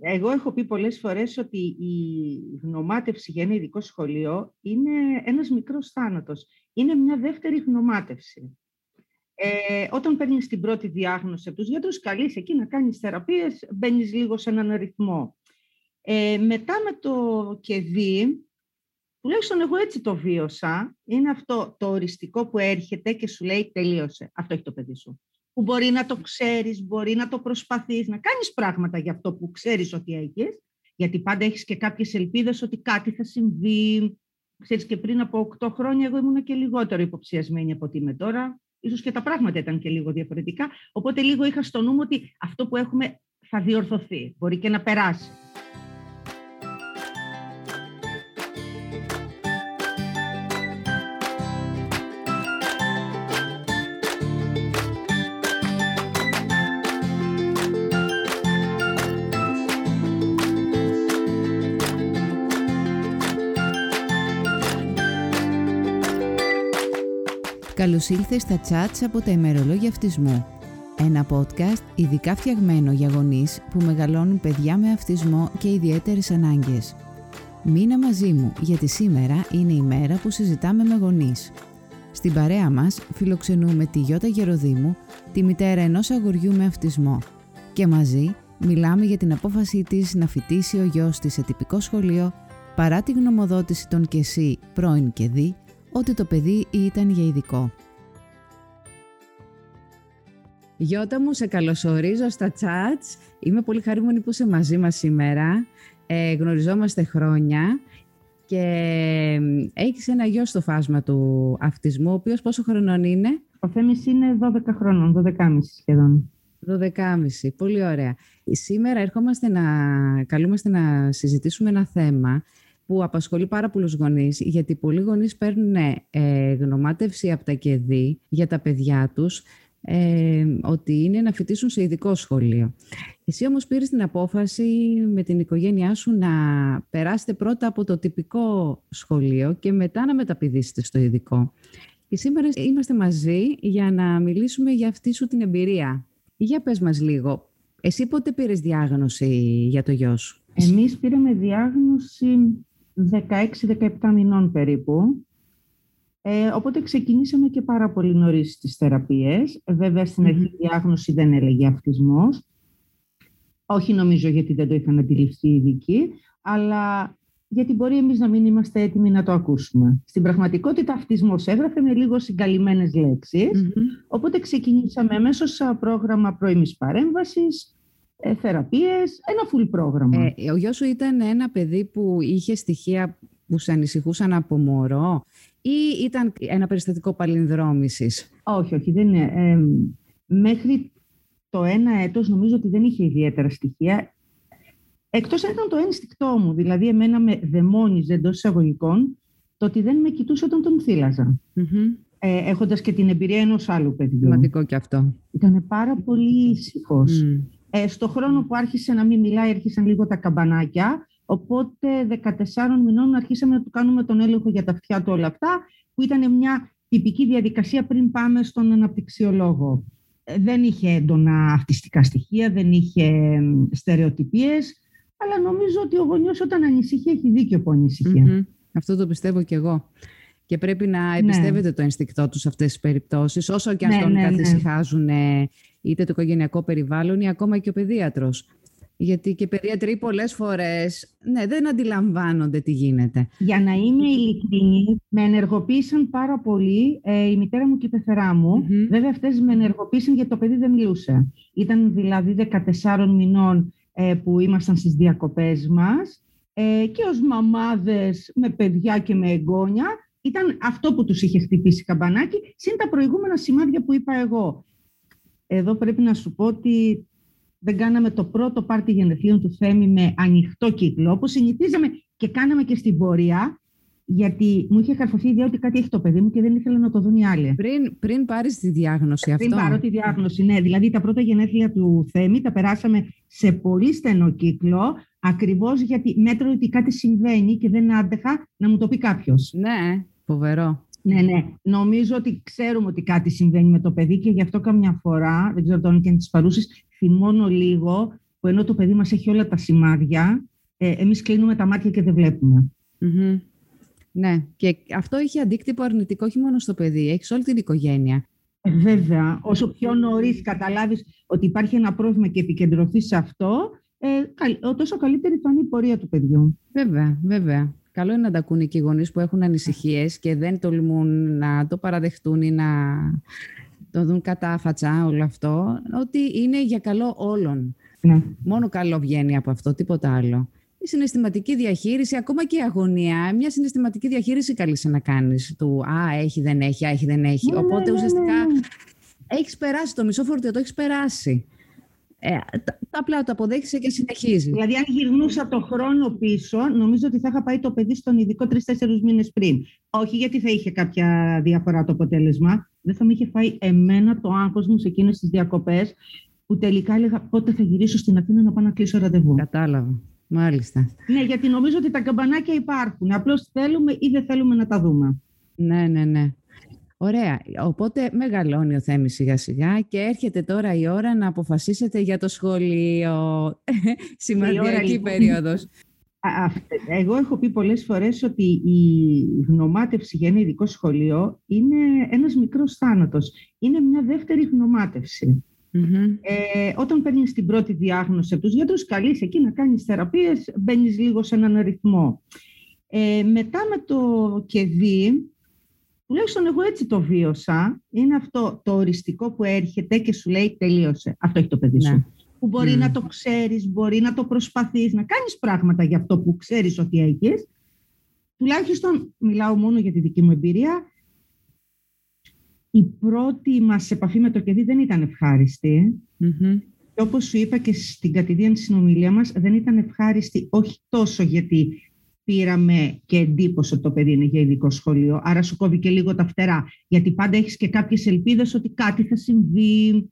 εγώ έχω πει πολλές φορές ότι η γνωμάτευση για ένα ειδικό σχολείο είναι ένας μικρός θάνατος. Είναι μια δεύτερη γνωμάτευση. Ε, όταν παίρνεις την πρώτη διάγνωση από τους γιατρούς, καλείς εκεί να κάνεις θεραπείες, μπαίνεις λίγο σε έναν αριθμό. Ε, μετά με το ΚΕΔΙ, τουλάχιστον εγώ έτσι το βίωσα, είναι αυτό το οριστικό που έρχεται και σου λέει τελείωσε. Αυτό έχει το παιδί σου που μπορεί να το ξέρεις, μπορεί να το προσπαθείς, να κάνεις πράγματα για αυτό που ξέρεις ότι έχεις, γιατί πάντα έχεις και κάποιες ελπίδες ότι κάτι θα συμβεί. Ξέρεις, και πριν από 8 χρόνια εγώ ήμουν και λιγότερο υποψιασμένη από ότι είμαι τώρα. Ίσως και τα πράγματα ήταν και λίγο διαφορετικά. Οπότε λίγο είχα στο νου ότι αυτό που έχουμε θα διορθωθεί. Μπορεί και να περάσει. Καλώς ήλθες στα chats από τα ημερολόγια αυτισμού. Ένα podcast ειδικά φτιαγμένο για γονείς που μεγαλώνουν παιδιά με αυτισμό και ιδιαίτερες ανάγκες. Μείνε μαζί μου γιατί σήμερα είναι η μέρα που συζητάμε με γονείς. Στην παρέα μας φιλοξενούμε τη Γιώτα Γεροδήμου, τη μητέρα ενός αγοριού με αυτισμό. Και μαζί μιλάμε για την απόφασή της να φοιτήσει ο γιος της σε τυπικό σχολείο παρά τη γνωμοδότηση των και εσύ πρώην και δι, ότι το παιδί ήταν για ειδικό. Γιώτα μου, σε καλωσορίζω στα chats. Είμαι πολύ χαρούμενη που είσαι μαζί μας σήμερα. Ε, γνωριζόμαστε χρόνια και έχεις ένα γιο στο φάσμα του αυτισμού, ο οποίος πόσο χρονών είναι; Ο Θέμης είναι 12 χρόνων, 12,5 σχεδόν. 12,5, πολύ ωραία. Σήμερα ερχόμαστε να, καλούμαστε να συζητήσουμε ένα θέμα που απασχολεί πάρα πολλούς γονείς, γιατί πολλοί γονείς παίρνουν ε, γνωμάτευση από τα ΚΕΔΗ για τα παιδιά τους, ε, ότι είναι να φοιτήσουν σε ειδικό σχολείο. Εσύ όμως πήρες την απόφαση με την οικογένειά σου να περάσετε πρώτα από το τυπικό σχολείο και μετά να μεταπηδήσετε στο ειδικό. Και σήμερα είμαστε μαζί για να μιλήσουμε για αυτή σου την εμπειρία. Για πες μας λίγο, εσύ πότε πήρες διάγνωση για το γιο σου; Εμείς πήραμε διάγνωση 16-17 μηνών περίπου. Ε, οπότε ξεκινήσαμε και πάρα πολύ νωρίς τις θεραπείες. Βέβαια, στην αρχή η διάγνωση δεν έλεγε αυτισμός. Όχι νομίζω γιατί δεν το είχαν αντιληφθεί οι ειδικοί, αλλά γιατί μπορεί εμείς να μην είμαστε έτοιμοι να το ακούσουμε. Στην πραγματικότητα αυτισμός έγραφε με λίγο συγκαλυμμένες οπότε ξεκινήσαμε αμέσως σε πρόγραμμα πρώιμης παρέμβασης, ε, θεραπείες, ένα full πρόγραμμα. Ε, ο γιος σου ήταν ένα παιδί που είχε στοιχεία που σε ανησυχούσαν από μωρό; Ή ήταν ένα περιστατικό παλινδρόμησης; Όχι, όχι, δεν είναι. Ε, μέχρι το ένα έτος νομίζω ότι δεν είχε ιδιαίτερα στοιχεία. Εκτός αν ήταν το ένστικτό μου, δηλαδή εμένα με δαιμόνιζε εντός εισαγωγικών το ότι δεν με κοιτούσε όταν τον θυλαζα Ε, έχοντας και την εμπειρία ενός άλλου παιδιού. Σημαντικό και αυτό. Ήταν πάρα πολύ ήσυχος. Ε, στο χρόνο που άρχισε να μην μιλάει, άρχισαν λίγο τα καμπανάκια. Οπότε 14 μηνών αρχίσαμε να του κάνουμε τον έλεγχο για τα αυτιά του όλα αυτά, που ήταν μια τυπική διαδικασία πριν πάμε στον αναπτυξιολόγο. Ε, δεν είχε έντονα αυτιστικά στοιχεία, δεν είχε στερεοτυπίες, αλλά νομίζω ότι ο γονιός όταν ανησυχεί έχει δίκιο που ανησυχεί. Αυτό το πιστεύω κι εγώ. Και πρέπει να ναι. εμπιστεύεται το ενστικτό τους σε αυτές τις περιπτώσεις, όσο και αν ναι, τον ναι, ναι. είτε το οικογενειακό περιβάλλον ή ακόμα και ο παιδίατρος. Γιατί και παιδίατροι πολλές φορές ναι, δεν αντιλαμβάνονται τι γίνεται. Για να είμαι ειλικρινή, με ενεργοποίησαν πάρα πολύ ε, η μητέρα μου και η πεθερά μου. mm Βέβαια αυτές με ενεργοποίησαν γιατί το παιδί δεν μιλούσε. Ήταν δηλαδή 14 μηνών ε, που ήμασταν στις διακοπές μας ε, και ως μαμάδες με παιδιά και με εγγόνια ήταν αυτό που τους είχε χτυπήσει καμπανάκι, συν τα προηγούμενα σημάδια που είπα εγώ. Εδώ πρέπει να σου πω ότι δεν κάναμε το πρώτο πάρτι γενεθλίων του Θέμη με ανοιχτό κύκλο, όπως συνηθίζαμε και κάναμε και στην πορεία, γιατί μου είχε καρφωθεί η ιδέα ότι κάτι έχει το παιδί μου και δεν ήθελα να το δουν οι άλλοι. Πριν, πριν πάρεις τη διάγνωση αυτό. Πριν πάρω τη διάγνωση, ναι. Δηλαδή τα πρώτα γενέθλια του Θέμη τα περάσαμε σε πολύ στενό κύκλο, ακριβώς γιατί μέτρο ότι κάτι συμβαίνει και δεν άντεχα να μου το πει κάποιος. Ναι, φοβερό. Ναι, ναι. Νομίζω ότι ξέρουμε ότι κάτι συμβαίνει με το παιδί και γι' αυτό καμιά φορά, δεν ξέρω το είναι και τις παρούσει, θυμώνω λίγο που που ενώ το παιδί μας έχει όλα τα σημάδια, ε, εμείς κλείνουμε τα μάτια και δεν βλέπουμε. Ναι, και αυτό έχει αντίκτυπο αρνητικό όχι μόνο στο παιδί, έχει σε όλη την οικογένεια. Ε, βέβαια, όσο πιο νωρίς καταλάβεις ότι υπάρχει ένα πρόβλημα και επικεντρωθείς σε αυτό, ε, τόσο καλύτερη θα είναι η πορεία του παιδιού. Βέβαια, βέβαια. Καλό είναι να τα ακούνε και οι γονείς που έχουν ανησυχίες και δεν τολμούν να το παραδεχτούν ή να το δουν κατάφατσα όλο αυτό, ότι είναι για καλό όλων. Ναι. Μόνο καλό βγαίνει από αυτό, τίποτα άλλο. Η συναισθηματική διαχείριση, ακόμα και η αγωνία, μια συναισθηματική διαχείριση καλείσαι να κάνεις του «Α, έχει, δεν έχει, α, έχει, δεν έχει». Ναι, Οπότε ναι, ουσιαστικά έχεις περάσει το μισό φορτίο, το έχεις περάσει. Ε, απλά το αποδέχεσαι και συνεχίζεις. Δηλαδή, αν γυρνούσα το χρόνο πίσω, νομίζω ότι θα είχα πάει το παιδί στον ειδικό τρει-τέσσερι μήνες πριν. Όχι γιατί θα είχε κάποια διαφορά το αποτέλεσμα. Δεν θα με είχε φάει εμένα το άγχος μου σε εκείνες τις διακοπές, που τελικά έλεγα πότε θα γυρίσω στην Αθήνα να πάω να κλείσω ραντεβού. Κατάλαβα. Μάλιστα. Ναι, γιατί νομίζω ότι τα καμπανάκια υπάρχουν. Απλώς θέλουμε ή δεν θέλουμε να τα δούμε. Ναι, ναι, ναι. Ωραία. Οπότε μεγαλώνει ο Θέμης σιγά σιγά και έρχεται τώρα η ώρα να αποφασίσετε για το σχολείο. Σημαντική λοιπόν. περίοδος. Εγώ έχω πει πολλές φορές ότι η γνωμάτευση για ένα ειδικό σχολείο είναι ένας μικρός θάνατος. Είναι μια δεύτερη γνωμάτευση. Ε, όταν παίρνεις την πρώτη διάγνωση από τους γιατρούς, καλείς εκεί να κάνεις θεραπείες, μπαίνεις λίγο σε έναν αριθμό. Ε, μετά με το ΚΕΔΙ, Τουλάχιστον εγώ έτσι το βίωσα. Είναι αυτό το οριστικό που έρχεται και σου λέει τελείωσε. Αυτό έχει το παιδί σου. Ναι. Που μπορεί να το ξέρεις, μπορεί να το προσπαθείς, να κάνεις πράγματα για αυτό που ξέρεις ότι έχεις. Τουλάχιστον, μιλάω μόνο για τη δική μου εμπειρία, η πρώτη μας επαφή με το κεδί δεν ήταν ευχάριστη. Και όπως σου είπα και στην κατηδίαν συνομιλίας μας, δεν ήταν ευχάριστη όχι τόσο γιατί πήραμε και εντύπωση ότι το παιδί είναι για ειδικό σχολείο, άρα σου κόβει και λίγο τα φτερά, γιατί πάντα έχεις και κάποιες ελπίδες ότι κάτι θα συμβεί.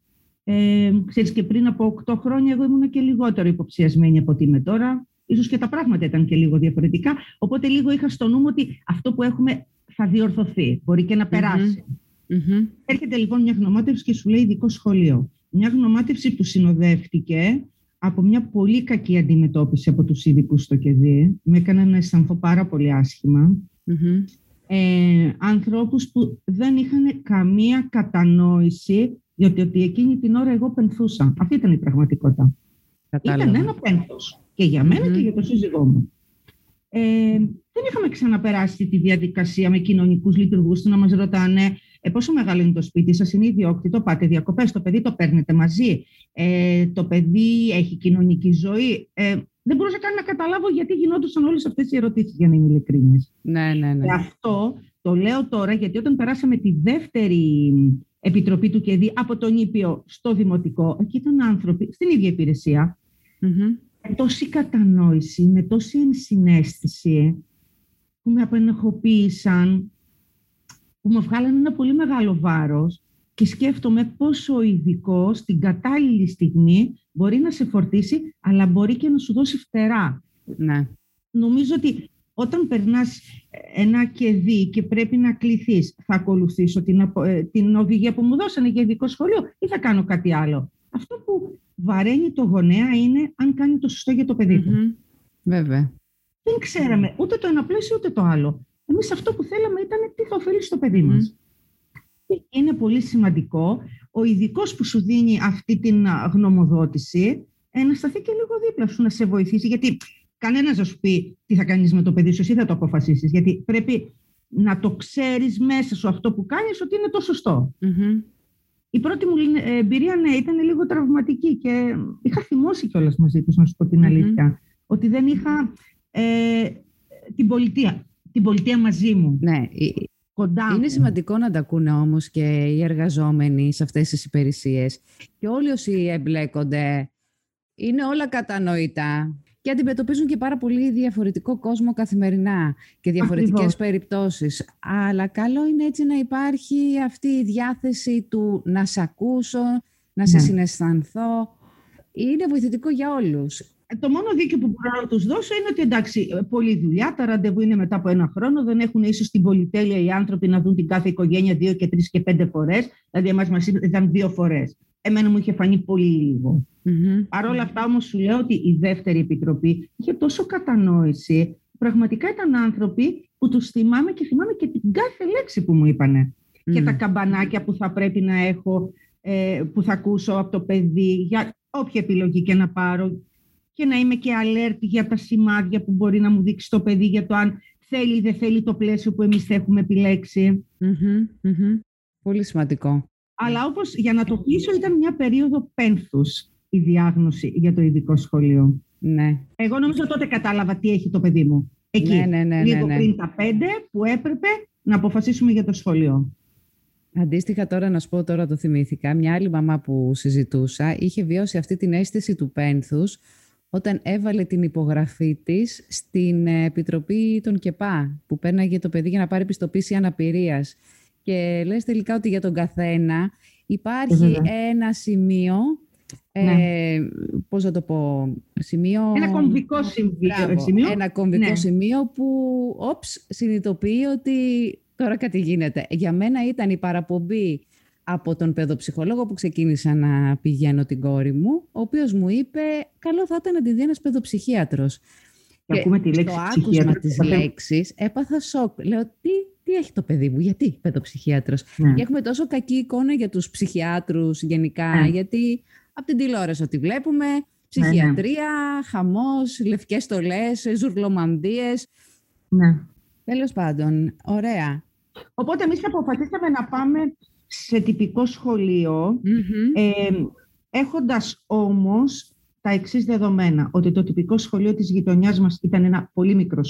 Ε, ξέρεις, και πριν από 8 χρόνια εγώ ήμουν και λιγότερο υποψιασμένη από ότι είμαι τώρα. Ίσως και τα πράγματα ήταν και λίγο διαφορετικά, οπότε λίγο είχα στο νου ότι αυτό που έχουμε θα διορθωθεί, μπορεί και να περάσει. Mm-hmm. Έρχεται λοιπόν μια γνωμάτευση και σου λέει ειδικό σχολείο. Μια γνωμάτευση που συνοδεύτηκε από μια πολύ κακή αντιμετώπιση από τους ειδικούς στο ΚΕΔΙ. Με έκανε να αισθανθώ πάρα πολύ Ε, ανθρώπους που δεν είχαν καμία κατανόηση γιατί ότι εκείνη την ώρα εγώ πενθούσα. Αυτή ήταν η πραγματικότητα. Ήταν ένα πένθος. Και για μενα και για τον σύζυγό μου. Ε, δεν είχαμε ξαναπεράσει τη διαδικασία με κοινωνικούς λειτουργούς να μας ρωτάνε ε, πόσο μεγάλο είναι το σπίτι σας, είναι ιδιόκτητο, πάτε διακοπές, το παιδί το παίρνετε μαζί, ε, το παιδί έχει κοινωνική ζωή. Ε, δεν μπορούσα καν να καταλάβω γιατί γινόντουσαν όλες αυτές οι ερωτήσεις, για να είμαι ειλικρινής. Ναι, ναι, ναι. Και αυτό το λέω τώρα, γιατί όταν περάσαμε τη δεύτερη επιτροπή του ΚΕΔΙ από τον Ήπιο στο Δημοτικό, εκεί ήταν άνθρωποι στην ίδια υπηρεσία, mm-hmm. με τόση κατανόηση, με τόση ενσυναίσθηση, που με απενεχοποίησαν, που μου βγάλανε ένα πολύ μεγάλο βάρος και σκέφτομαι πόσο ο ειδικό στην κατάλληλη στιγμή μπορεί να σε φορτίσει, αλλά μπορεί και να σου δώσει φτερά. Ναι. Νομίζω ότι όταν περνάς ένα κεδί και πρέπει να κληθείς, θα ακολουθήσω την, ε, την οδηγία που μου δώσανε για ειδικό σχολείο ή θα κάνω κάτι άλλο. Αυτό που βαραίνει το γονέα είναι αν κάνει το σωστό για το παιδί του. Βέβαια. Δεν ξέραμε ούτε το ένα πλαίσιο ούτε το άλλο. Εμείς αυτό που θέλαμε ήταν τι θα ωφελεί στο παιδί μας. Είναι πολύ σημαντικό ο ειδικός που σου δίνει αυτή την γνωμοδότηση ε, να σταθεί και λίγο δίπλα σου, να σε βοηθήσει. Γιατί κανένας δεν σου πει τι θα κάνεις με το παιδί σου, εσύ θα το αποφασίσεις. Γιατί πρέπει να το ξέρεις μέσα σου αυτό που κάνεις ότι είναι το σωστο Η πρώτη μου εμπειρία ναι, ήταν λίγο τραυματική και είχα θυμώσει κιόλας μαζί τους, να σου πω την αλήθεια. Ότι δεν είχα ε, την πολιτεία την πολιτεία μαζί μου. Ναι. Κοντά Είναι σημαντικό να τα ακούνε όμως και οι εργαζόμενοι σε αυτές τις υπηρεσίες. Και όλοι όσοι εμπλέκονται είναι όλα κατανοητά και αντιμετωπίζουν και πάρα πολύ διαφορετικό κόσμο καθημερινά και διαφορετικές Ακριβώς. περιπτώσεις. Αλλά καλό είναι έτσι να υπάρχει αυτή η διάθεση του να σε ακούσω, να σε ναι. συναισθανθώ. Είναι βοηθητικό για όλους. Το μόνο δίκαιο που μπορώ να τους δώσω είναι ότι εντάξει, πολλή δουλειά, τα ραντεβού είναι μετά από ένα χρόνο, δεν έχουν ίσως την πολυτέλεια οι άνθρωποι να δουν την κάθε οικογένεια δύο και τρεις και πέντε φορές. Δηλαδή, εμάς μας ήταν δύο φορές. Εμένα μου είχε φανεί πολύ λίγο. Mm-hmm. Παρ' όλα αυτά όμως σου λέω ότι η δεύτερη επιτροπή είχε τόσο κατανόηση. Πραγματικά ήταν άνθρωποι που τους θυμάμαι και θυμάμαι και την κάθε λέξη που μου είπανε. Και τα καμπανάκια που θα πρέπει να έχω, ε, που θα ακούσω από το παιδί, για όποια επιλογή και να πάρω. Και να είμαι και alert για τα σημάδια που μπορεί να μου δείξει το παιδί για το αν θέλει ή δεν θέλει το πλαίσιο που εμείς έχουμε Πολύ σημαντικό. Αλλά όπως για να το πείσω ήταν μια περίοδο πένθους η διάγνωση για το ειδικό σχολείο. Ναι. Εγώ νομίζω τότε κατάλαβα τι έχει το παιδί μου. Εκεί, ναι, ναι, ναι, λίγο ναι, πριν τα πέντε που έπρεπε να αποφασίσουμε για το σχολείο. Αντίστοιχα τώρα να σου πω, τώρα το θυμήθηκα, μια άλλη μαμά που συζητούσα είχε βιώσει αυτή την αίσθηση του πένθους όταν έβαλε την υπογραφή της στην Επιτροπή των ΚΕΠΑ που πέρναγε το παιδί για να πάρει πιστοποίηση αναπηρίας. Και λες τελικά ότι για τον καθένα υπάρχει ένα σημείο ναι. Ε, πώς να το πω, σημείο... Ένα κομβικό σημείο. Ένα κομβικό ναι. σημείο που, όψ, συνειδητοποιεί ότι τώρα κάτι γίνεται. Για μένα ήταν η παραπομπή από τον παιδοψυχολόγο που ξεκίνησα να πηγαίνω την κόρη μου, ο οποίος μου είπε, καλό θα ήταν να τη δει ένας παιδοψυχίατρος. Και, ακούμε τη λέξη το άκουσμα της λέξης έπαθα σοκ. Λέω, τι, τι έχει το παιδί μου, γιατί παιδοψυχίατρος; Ναι. Και έχουμε τόσο κακή εικόνα για τους ψυχιάτρους γενικά, ναι. γιατί από την τηλεόραση ότι βλέπουμε, ψυχιατρία, ναι, ναι. χαμός, λευκές στολές, ζουρλομανδίες. Ναι. Τέλος πάντων, ωραία. Οπότε εμείς αποφασίσαμε να πάμε σε τυπικό ε, έχοντας όμως τα εξής δεδομένα, ότι το τυπικό σχολείο της γειτονιάς μας ήταν ένα πολύ μικρό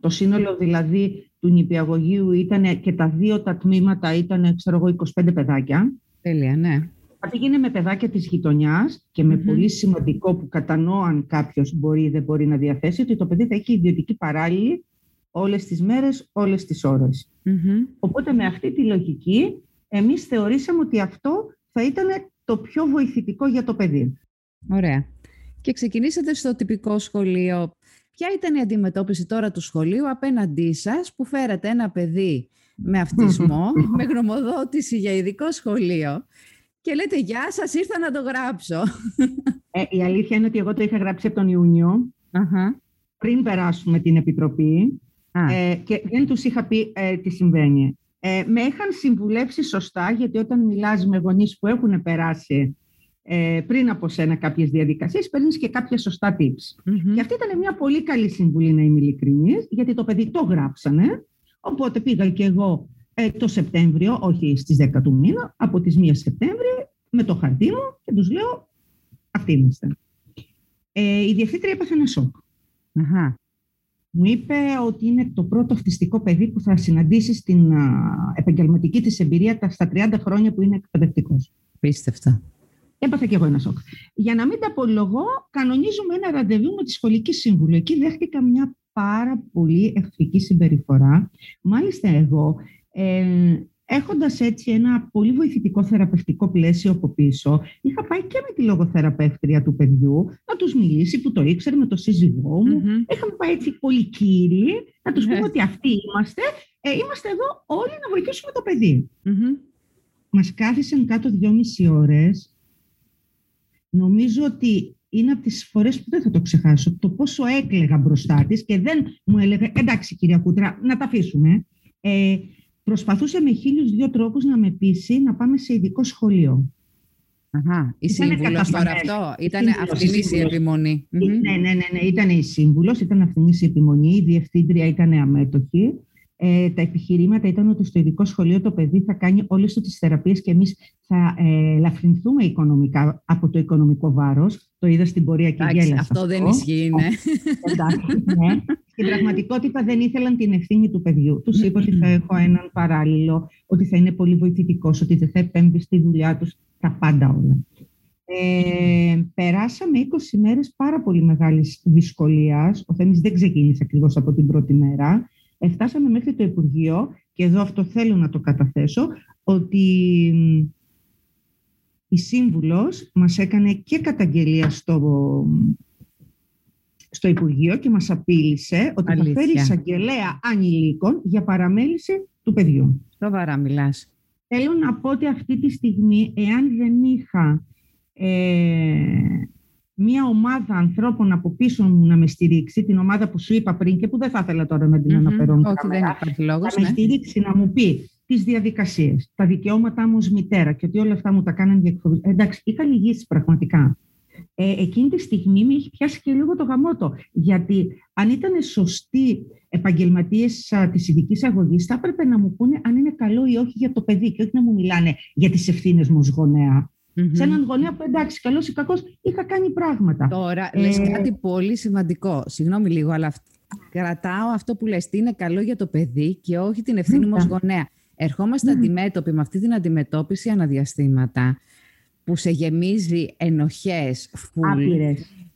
το σύνολο δηλαδή του νηπιαγωγείου ήταν και τα δύο τα τμήματα ήταν, ξέρω εγώ, 25 παιδάκια. Τέλεια, ναι. Θα πήγαινε με παιδάκια της γειτονιάς και με πολύ σημαντικό που κατανοώ αν κάποιος μπορεί ή δεν μπορεί να διαθέσει, ότι το παιδί θα έχει ιδιωτική παράλληλη όλες τις μέρες, όλες τις ωρες Οπότε με αυτή τη λογική εμείς θεωρήσαμε ότι αυτό θα ήταν το πιο βοηθητικό για το παιδί. Ωραία. Και ξεκινήσατε στο τυπικό σχολείο. Ποια ήταν η αντιμετώπιση τώρα του σχολείου απέναντί σας που φέρατε ένα παιδί με αυτισμό, με γνωμοδότηση για ειδικό σχολείο και λέτε «Γεια σας, ήρθα να το γράψω». Ε, η αλήθεια είναι ότι εγώ το είχα γράψει από τον ιουνιο πριν περάσουμε την Επιτροπή ε, και δεν τους είχα πει ε, τι συμβαίνει. Ε, με είχαν συμβουλεύσει σωστά, γιατί όταν μιλάς με γονείς που έχουν περάσει ε, πριν από σένα κάποιες διαδικασίες, παίρνεις και κάποια σωστά tips. Και αυτή ήταν μια πολύ καλή συμβουλή, να είμαι ειλικρινής, γιατί το παιδί το γράψανε, οπότε πήγα και εγώ ε, το Σεπτέμβριο, όχι στις 10 του μήνα, από τις 1 Σεπτέμβρη, με το χαρτί μου και τους λέω, αυτοί είμαστε. Ε, η διευθύντρια έπαθε ένα σοκ. Μου είπε ότι είναι το πρώτο αυτιστικό παιδί που θα συναντήσει στην επαγγελματική της εμπειρία στα 30 χρόνια που είναι εκπαιδευτικός. Πίστευτα. Έπαθα και εγώ ένα σοκ. Για να μην τα απολογώ, κανονίζουμε ένα ραντεβού με τη σχολική σύμβουλο. Εκεί δέχτηκα μια πάρα πολύ εχθρική συμπεριφορά. Μάλιστα εγώ ε, έχοντας έτσι ένα πολύ βοηθητικό θεραπευτικό πλαίσιο από πίσω, είχα πάει και με τη λογοθεραπεύτρια του παιδιού να τους μιλήσει, που το ήξερε με το σύζυγό μου. Mm-hmm. Είχαμε πάει έτσι πολύ κύριοι, να τους πούμε ότι αυτοί είμαστε. Ε, είμαστε εδώ όλοι να βοηθήσουμε το παιδί. Mm-hmm. Μας κάθισαν κάτω δυόμιση ώρες. Νομίζω ότι είναι από τις φορές που δεν θα το ξεχάσω, το πόσο έκλεγα μπροστά της και δεν μου έλεγε «Εντάξει κυρία Κούτρα, να τα αφήσουμε». Ε, προσπαθούσε με χίλιους δύο τρόπους να με πείσει να πάμε σε ειδικό σχολείο. Αχα, η σύμβουλος τώρα αυτό, ήταν αυτήν η επιμονή. Ναι, ναι, ναι, ναι, ήταν η σύμβουλος, ήταν αυτήν η επιμονή, η διευθύντρια ήταν αμέτωχη. Ε, τα επιχειρήματα ήταν ότι στο ειδικό σχολείο το παιδί θα κάνει όλες τις θεραπείες και εμείς θα ε, ελαφρυνθούμε οικονομικά από το οικονομικό βάρος. Το είδα στην πορεία και γέλασα. Αυτό, αυτό δεν ισχύει, ναι. Εντάξει, ναι. Στην πραγματικότητα δεν ήθελαν την ευθύνη του παιδιού. Τους είπα ότι θα έχω έναν παράλληλο, ότι θα είναι πολύ βοηθητικός, ότι δεν θα επέμβει στη δουλειά τους, τα πάντα όλα. Ε, περάσαμε 20 μέρες πάρα πολύ μεγάλης δυσκολίας. Ο Θέμης δεν ξεκίνησε ακριβώς από την πρώτη μέρα. Εφτάσαμε μέχρι το Υπουργείο και εδώ αυτό θέλω να το καταθέσω, ότι η Σύμβουλος μας έκανε και καταγγελία στο, στο Υπουργείο και μας απείλησε ότι Αλήθεια. θα φέρει εισαγγελέα ανηλίκων για παραμέληση του παιδιού. Σοβαρά μιλάς. Θέλω να πω ότι αυτή τη στιγμή, εάν δεν είχα ε, μια ομάδα ανθρώπων από πίσω μου να με στηρίξει, την ομάδα που σου είπα πριν και που δεν θα ήθελα τώρα να την mm-hmm. αναφέρω. Όχι, δεν υπάρχει λόγος, να με ναι. στηρίξει, να μου πει τις διαδικασίες, τα δικαιώματά μου ως μητέρα και ότι όλα αυτά μου τα κάνανε για εκφοβισμό. Εντάξει, είχα λυγίσει πραγματικά. Ε, εκείνη τη στιγμή με έχει πιάσει και λίγο το γαμότο. Γιατί αν ήταν σωστοί επαγγελματίες της ειδικής αγωγής, θα έπρεπε να μου πούνε αν είναι καλό ή όχι για το παιδί και όχι να μου μιλάνε για τις ευθύνες μου ως γονέα. Mm-hmm. Σε έναν γονέα που εντάξει, καλός ή κακός, είχα κάνει πράγματα. Τώρα, ε... λες κάτι πολύ σημαντικό. Συγγνώμη λίγο, αλλά κρατάω αυτό που λες, τι είναι καλό για το παιδί και όχι την ευθύνη μου ως γονέα. Ερχόμαστε mm. αντιμέτωποι με αυτή την αντιμετώπιση αναδιαστήματα που σε γεμίζει ενοχές, φουλ,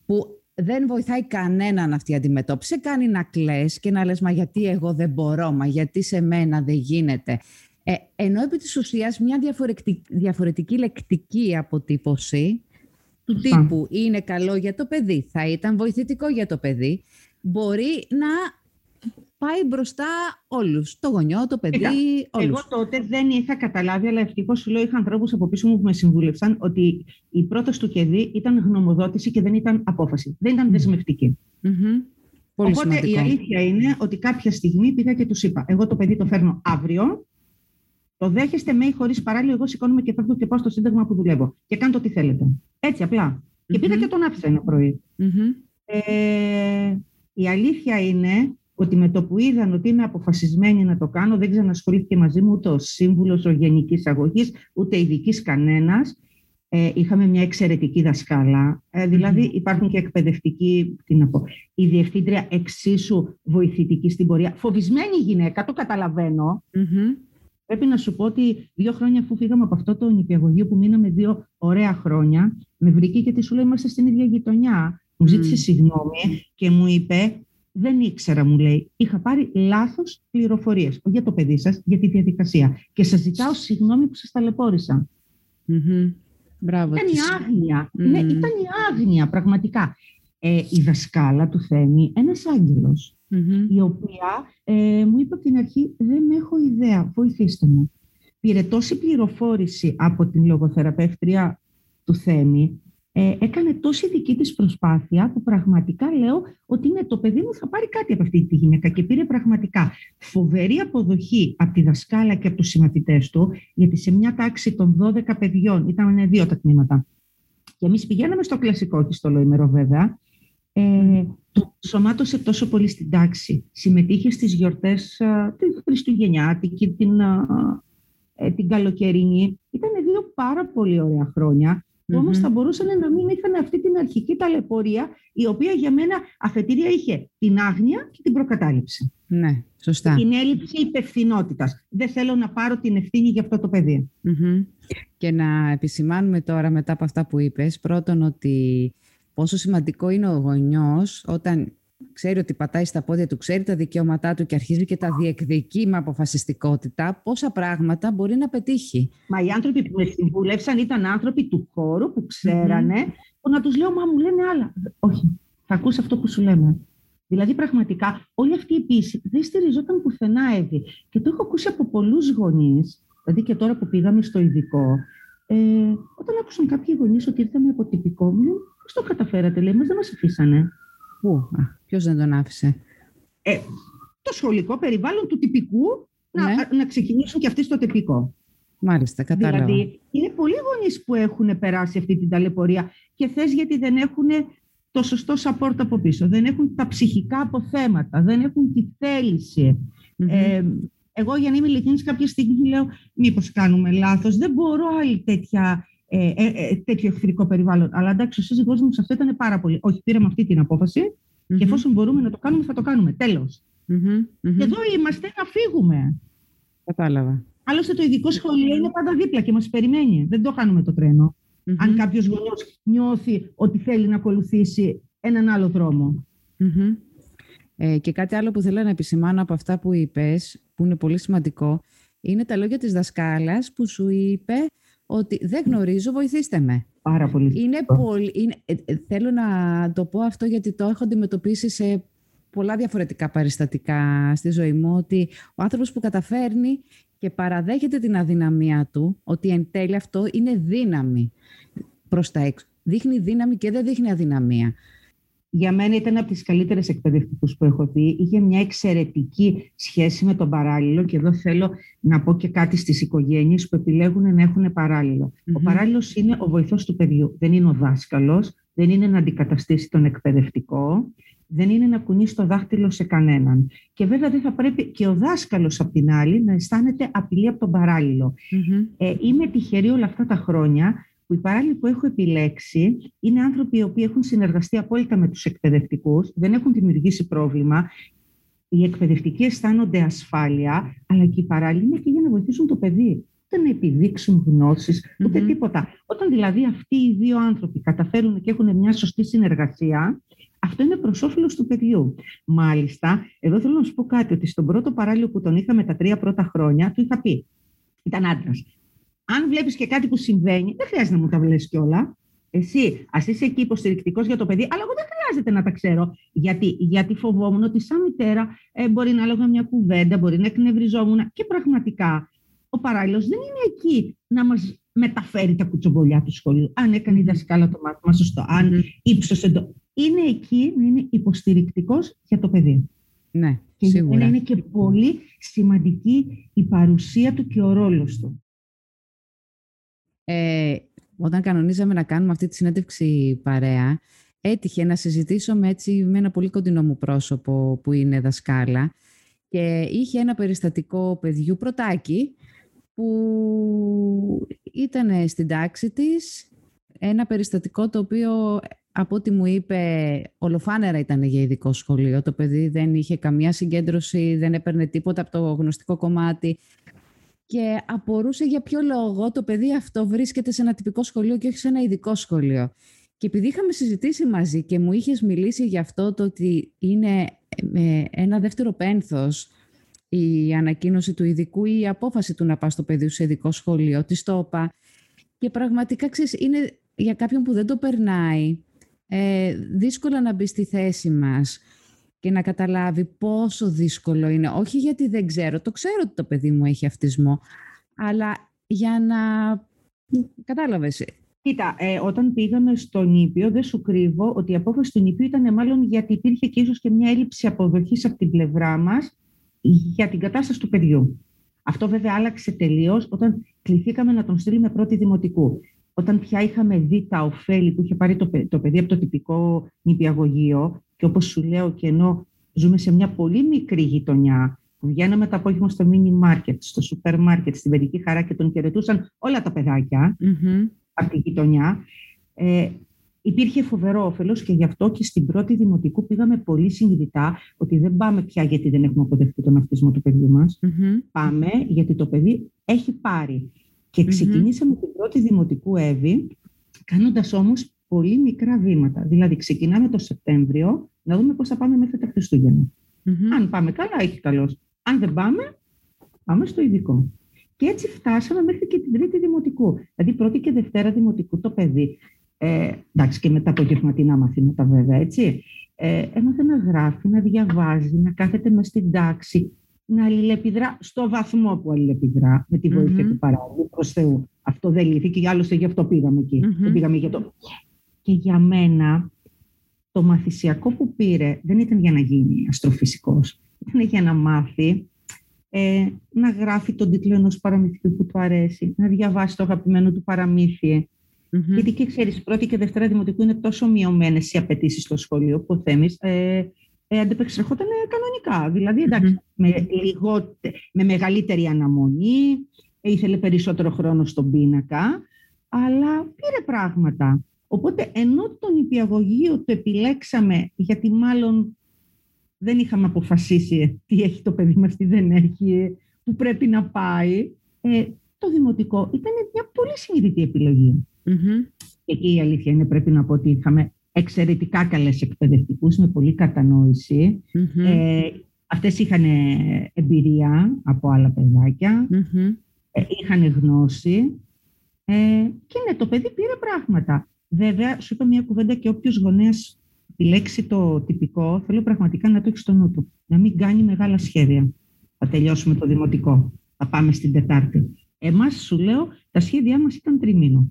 που δεν βοηθάει κανέναν αυτή η αντιμετώπιση. Σε κάνει να κλαις και να λες «Μα γιατί εγώ δεν μπορώ, μα γιατί σε μένα δεν γίνεται». Ε, ενώ επί της ουσίας μια διαφορετική, διαφορετική λεκτική αποτύπωση του τύπου είναι καλό για το παιδί, θα ήταν βοηθητικό για το παιδί, μπορεί να πάει μπροστά όλους. Το γονιό, το παιδί, όλους. Εγώ τότε δεν είχα καταλάβει, αλλά ευτυχώς σου λέω είχα ανθρώπους από πίσω μου που με συμβούλευσαν ότι η πρόταση του ΚΕΔΙ ήταν γνωμοδότηση και δεν ήταν απόφαση. Δεν ήταν δεσμευτική. Πολύ Οπότε σημαντικό. η αλήθεια είναι ότι κάποια στιγμή πήγα και τους είπα: Εγώ το παιδί το φέρνω αύριο. Το δέχεστε με ή χωρίς παράλληλο. Εγώ σηκώνομαι και φεύγω και πάω στο σύνταγμα που δουλεύω. Και κάνω ό,τι θέλετε. Έτσι απλά. Και πήγα και τον άφησα ένα πρωί. Ε, η αλήθεια είναι ότι με το που είδαν ότι είμαι αποφασισμένη να το κάνω, δεν ξανασχολήθηκε μαζί μου ούτε ο σύμβουλος ο γενικής αγωγής, ούτε ειδικής κανένας. Ε, είχαμε μια εξαιρετική δασκάλα. Ε, δηλαδή υπάρχουν και εκπαιδευτικοί, τι να πω, η διευθύντρια εξίσου βοηθητική στην πορεία. Φοβισμένη γυναίκα, το καταλαβαινω Πρέπει να σου πω ότι δύο χρόνια αφού φύγαμε από αυτό το νηπιαγωγείο που μείναμε δύο ωραία χρόνια, με βρήκε γιατί σου λέει είμαστε στην ίδια γειτονιά. Μου ζήτησε συγγνώμη και μου είπε δεν ήξερα, μου λέει. Είχα πάρει λάθος πληροφορίες. Όχι για το παιδί σας, για τη διαδικασία. Και σας ζητάω συγγνώμη που σας ταλαιπώρησα. Mm-hmm. Μπράβο. Ήταν η άγνοια. Ναι, ήταν η άγνοια, πραγματικά. Ε, η δασκάλα του Θέμη, ένας η οποία ε, μου είπε από την αρχή: Δεν έχω ιδέα, βοηθήστε με. Πήρε τόση πληροφόρηση από την λογοθεραπεύτρια του Θέμη, ε, έκανε τόση δική της προσπάθεια που πραγματικά λέω ότι είναι το παιδί μου θα πάρει κάτι από αυτή τη γυναίκα και πήρε πραγματικά φοβερή αποδοχή από τη δασκάλα και από τους συμμαθητές του γιατί σε μια τάξη των 12 παιδιών, ήταν δύο τα τμήματα. Και εμείς πηγαίναμε στο κλασικό και στο λοήμερο βέβαια ε, το σωμάτωσε τόσο πολύ στην τάξη. Συμμετείχε στις γιορτές την Χριστουγεννιάτικη, την, ε, την καλοκαιρινή. Ήταν δύο πάρα πολύ ωραία χρόνια mm Όμως θα μπορούσαν να μην είχαν αυτή την αρχική ταλαιπωρία, η οποία για μένα αφετηρία είχε την άγνοια και την προκατάληψη. Ναι, σωστά. Την έλλειψη υπευθυνότητας. Δεν θέλω να πάρω την ευθύνη για αυτό το παιδί. Και να επισημάνουμε τώρα μετά από αυτά που είπες, πρώτον ότι πόσο σημαντικό είναι ο γονιός όταν ξέρει ότι πατάει στα πόδια του, ξέρει τα δικαιώματά του και αρχίζει και τα διεκδικεί με αποφασιστικότητα, πόσα πράγματα μπορεί να πετύχει. Μα οι άνθρωποι που με συμβούλευσαν ήταν άνθρωποι του χώρου που ξέρανε, που να τους λέω, μα μου λένε άλλα. Όχι, θα ακούσει αυτό που σου λέμε. Δηλαδή, πραγματικά, όλη αυτή η πίεση δεν στηριζόταν πουθενά, Εύη. Και το έχω ακούσει από πολλούς γονείς, δηλαδή και τώρα που πήγαμε στο ειδικό, ε, όταν άκουσαν κάποιοι γονείς ότι ήρθαμε από τυπικό, μου λένε, πώς το καταφέρατε, λέει, μα δεν μας αφήσανε. Πού, ποιος δεν τον άφησε; Ε, το σχολικό περιβάλλον του τυπικού να, ναι. να ξεκινήσουν και αυτοί στο τυπικό. Μάλιστα, κατάλαβα. Δηλαδή, είναι πολλοί γονείς που έχουν περάσει αυτή την ταλαιπωρία και θες γιατί δεν έχουν το σωστό support από πίσω, δεν έχουν τα ψυχικά αποθέματα, δεν έχουν τη θέληση. Ε, εγώ για να είμαι ειλικρινής κάποια στιγμή λέω μήπως κάνουμε λάθος, δεν μπορώ άλλη τέτοια ε, ε, ε, τέτοιο εχθρικό περιβάλλον. Αλλά εντάξει, ο σύζυγός μου σε αυτό ήταν πάρα πολύ. Όχι, πήραμε αυτή την απόφαση mm-hmm. και εφόσον μπορούμε να το κάνουμε, θα το κάνουμε. Τέλος. Mm-hmm. Και εδώ είμαστε να φύγουμε. Κατάλαβα. Άλλωστε, το ειδικό σχολείο είναι πάντα δίπλα και μας περιμένει. Δεν το κάνουμε το τρένο. Mm-hmm. Αν κάποιος γονιός νιώθει ότι θέλει να ακολουθήσει έναν άλλο δρόμο. Mm-hmm. Ε, και κάτι άλλο που θέλω να επισημάνω από αυτά που είπες, που είναι πολύ σημαντικό, είναι τα λόγια της δασκάλας που σου είπε ότι δεν γνωρίζω, βοηθήστε με. Πάρα πολύ. Είναι πολύ είναι, ε, ε, θέλω να το πω αυτό γιατί το έχω αντιμετωπίσει σε πολλά διαφορετικά παριστατικά στη ζωή μου, ότι ο άνθρωπος που καταφέρνει και παραδέχεται την αδυναμία του, ότι εν τέλει αυτό είναι δύναμη. προς τα έξω. Δείχνει δύναμη και δεν δείχνει αδυναμία. Για μένα ήταν από τις καλύτερες εκπαιδευτικούς που έχω δει. Είχε μια εξαιρετική σχέση με τον παράλληλο και εδώ θέλω να πω και κάτι στις οικογένειες που επιλέγουν να έχουν Ο παράλληλος είναι ο βοηθός του παιδιού. Δεν είναι ο δάσκαλος, δεν είναι να αντικαταστήσει τον εκπαιδευτικό, δεν είναι να κουνήσει το δάχτυλο σε κανέναν. Και βέβαια δεν θα πρέπει και ο δάσκαλος απ' την άλλη να αισθάνεται απειλή από τον παραλληλο Ε, είμαι τυχερή όλα αυτά τα χρόνια που οι παράλληλοι που έχω επιλέξει είναι άνθρωποι οι οποίοι έχουν συνεργαστεί απόλυτα με τους εκπαιδευτικούς, δεν έχουν δημιουργήσει πρόβλημα, οι εκπαιδευτικοί αισθάνονται ασφάλεια, αλλά και οι παράλληλοι είναι και για να βοηθήσουν το παιδί ούτε να επιδείξουν γνώσεις, τίποτα. Όταν δηλαδή αυτοί οι δύο άνθρωποι καταφέρουν και έχουν μια σωστή συνεργασία, αυτό είναι προς όφελος του παιδιού. Μάλιστα, εδώ θέλω να σου πω κάτι, ότι στον πρώτο παράλληλο που τον είχαμε τα τρία πρώτα χρόνια, του είχα πει, ήταν άντρας. Αν βλέπεις και κάτι που συμβαίνει, δεν χρειάζεται να μου τα βλέπει κιόλα. Εσύ, ας είσαι εκεί υποστηρικτικός για το παιδί, αλλά εγώ δεν χρειάζεται να τα ξέρω. Γιατί, γιατί φοβόμουν ότι σαν μητέρα ε, μπορεί να λέγω μια κουβέντα, μπορεί να εκνευριζόμουν. Και πραγματικά ο παράλληλος δεν είναι εκεί να μας μεταφέρει τα κουτσομπολιά του σχολείου. Αν έκανε η δασκάλα το μάθημα σωστό, αν ύψωσε το. Είναι εκεί να είναι υποστηρικτικός για το παιδί. Ναι, και σίγουρα. είναι και πολύ σημαντική η παρουσία του και ο ρόλος του. Ε, όταν κανονίζαμε να κάνουμε αυτή τη συνέντευξη παρέα, έτυχε να συζητήσω με, έτσι, με ένα πολύ κοντινό μου πρόσωπο που είναι δασκάλα και είχε ένα περιστατικό παιδιού πρωτάκι που ήταν στην τάξη της ένα περιστατικό το οποίο από ό,τι μου είπε ολοφάνερα ήταν για ειδικό σχολείο. Το παιδί δεν είχε καμία συγκέντρωση, δεν έπαιρνε τίποτα από το γνωστικό κομμάτι και απορούσε για ποιο λόγο το παιδί αυτό βρίσκεται σε ένα τυπικό σχολείο και όχι σε ένα ειδικό σχολείο. Και επειδή είχαμε συζητήσει μαζί και μου είχες μιλήσει για αυτό το ότι είναι ε, ένα δεύτερο πένθος η ανακοίνωση του ειδικού ή η απόφαση του να πάει στο παιδί σε ειδικό σχολείο, της το είπα. Και πραγματικά, ξέρεις, είναι για κάποιον που δεν το περνάει, ε, δύσκολο να μπει στη θέση μας και να καταλάβει πόσο δύσκολο είναι. Όχι γιατί δεν ξέρω, το ξέρω ότι το παιδί μου έχει αυτισμό, αλλά για να... Κατάλαβες. Κοίτα, ε, όταν πήγαμε στο νήπιο, δεν σου κρύβω ότι η απόφαση του νήπιου ήταν μάλλον γιατί υπήρχε και ίσως και μια έλλειψη αποδοχής από την πλευρά μας για την κατάσταση του παιδιού. Αυτό βέβαια άλλαξε τελείως όταν κληθήκαμε να τον στείλουμε πρώτη δημοτικού. Όταν πια είχαμε δει τα ωφέλη που είχε πάρει το, το παιδί από το τυπικό νηπιαγωγείο και όπως σου λέω και ενώ ζούμε σε μια πολύ μικρή γειτονιά που βγαίναμε το απόγευμα στο μίνι μάρκετ, στο σούπερ μάρκετ, στην παιδική χαρά και τον χαιρετούσαν όλα τα παιδάκια mm-hmm. από τη γειτονιά. Ε, υπήρχε φοβερό όφελος και γι' αυτό και στην πρώτη δημοτικού πήγαμε πολύ συνειδητά ότι δεν πάμε πια γιατί δεν έχουμε αποδεχτεί τον αυτισμό του παιδιού μας. Mm-hmm. Πάμε γιατί το παιδί έχει πάρει. Και ξεκινήσαμε την πρώτη δημοτικού Εύη, κάνοντας όμως πολύ μικρά βήματα. Δηλαδή, ξεκινάμε το Σεπτέμβριο να δούμε πώς θα πάμε μέχρι τα χριστουγεννα Αν πάμε καλά, έχει καλώ. Αν δεν πάμε, πάμε στο ειδικό. Και έτσι φτάσαμε μέχρι και την τρίτη δημοτικού. Δηλαδή, πρώτη και δευτέρα δημοτικού το παιδί. Ε, εντάξει, και με τα απογευματινά μαθήματα, βέβαια, έτσι. Ε, έμαθε να γράφει, να διαβάζει, να κάθεται μες στην τάξη, να αλληλεπιδρά στο βαθμό που αλληλεπιδρά με τη βοήθεια του παράδειγμα προ Θεού. Αυτό δεν λύθηκε, άλλωστε γι' αυτό πήγαμε εκεί. Δεν πήγαμε για το... Και για μένα το μαθησιακό που πήρε δεν ήταν για να γίνει αστροφυσικός. Ήταν για να μάθει ε, να γράφει τον τίτλο ενός παραμυθιού που του αρέσει, να διαβάσει το αγαπημένο του παραμύθι. Mm-hmm. Γιατί και ξέρεις, πρώτη και δευτέρα δημοτικού είναι τόσο μειωμένες οι απαιτήσεις στο σχολείο που ο Θέμης ε, ε, αντεπεξερχόταν κανονικά. Δηλαδή, με, λιγότε, με μεγαλύτερη αναμονή, ήθελε περισσότερο χρόνο στον πίνακα, αλλά πήρε πράγματα. Οπότε, ενώ το νηπιαγωγείο το επιλέξαμε, γιατί μάλλον δεν είχαμε αποφασίσει τι έχει το παιδί μας, τι δεν έχει, που πρέπει να πάει, ε, το δημοτικό ήταν μια πολύ συνειδητή επιλογή. Εκεί η αλήθεια είναι, πρέπει να πω ότι είχαμε εξαιρετικά καλές εκπαιδευτικούς με πολύ κατανόηση. Ε, αυτές είχαν εμπειρία από άλλα παιδάκια, ε, είχαν γνώση ε, και ναι, το παιδί πήρε πράγματα. Βέβαια, σου είπα μια κουβέντα και όποιος γονέας επιλέξει το τυπικό, θέλω πραγματικά να το έχεις στο νου του. Να μην κάνει μεγάλα σχέδια. Θα τελειώσουμε το δημοτικό. Θα πάμε στην Τετάρτη. Εμάς, σου λέω, τα σχέδιά μας ήταν τριμήνο.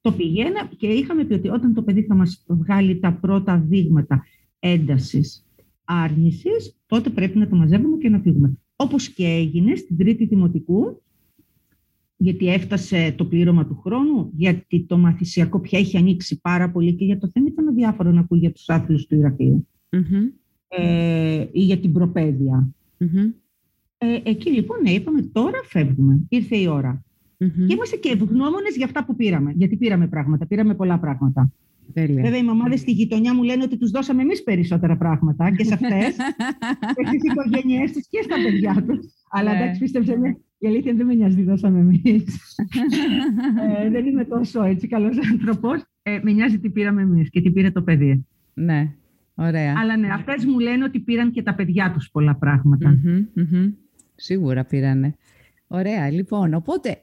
Το πηγαίνα και είχαμε πει ότι όταν το παιδί θα μας βγάλει τα πρώτα δείγματα έντασης, άρνησης, τότε πρέπει να το μαζεύουμε και να φύγουμε. Όπως και έγινε στην τρίτη δημοτικού, γιατί έφτασε το πλήρωμα του χρόνου, γιατί το μαθησιακό πια έχει ανοίξει πάρα πολύ και για το θέμα ήταν αδιάφορο να ακούει για τους άθλους του ηρακλειου ε, ή για την προπαιδεια Ε, εκεί λοιπόν ναι, είπαμε τώρα φεύγουμε, ήρθε η ώρα. Και είμαστε και ευγνώμονες για αυτά που πήραμε, γιατί πήραμε πράγματα, πήραμε πολλά πράγματα. Τέλεια. Βέβαια, οι μαμάδες στη γειτονιά μου λένε ότι τους δώσαμε εμείς περισσότερα πράγματα και σε αυτές, και στις οικογένειές τους και στα παιδιά τους. Αλλά ναι. εντάξει, πίστεψε με, η αλήθεια δεν με νοιάζει τι δώσαμε εμείς. ε, δεν είμαι τόσο έτσι καλός άνθρωπος. Ε, με νοιάζει τι πήραμε εμείς και τι πήρε το παιδί. Ναι, ωραία. Αλλά ναι, αυτές μου λένε ότι πήραν και τα παιδιά τους πολλά Σίγουρα πήρανε. Ωραία, λοιπόν. Οπότε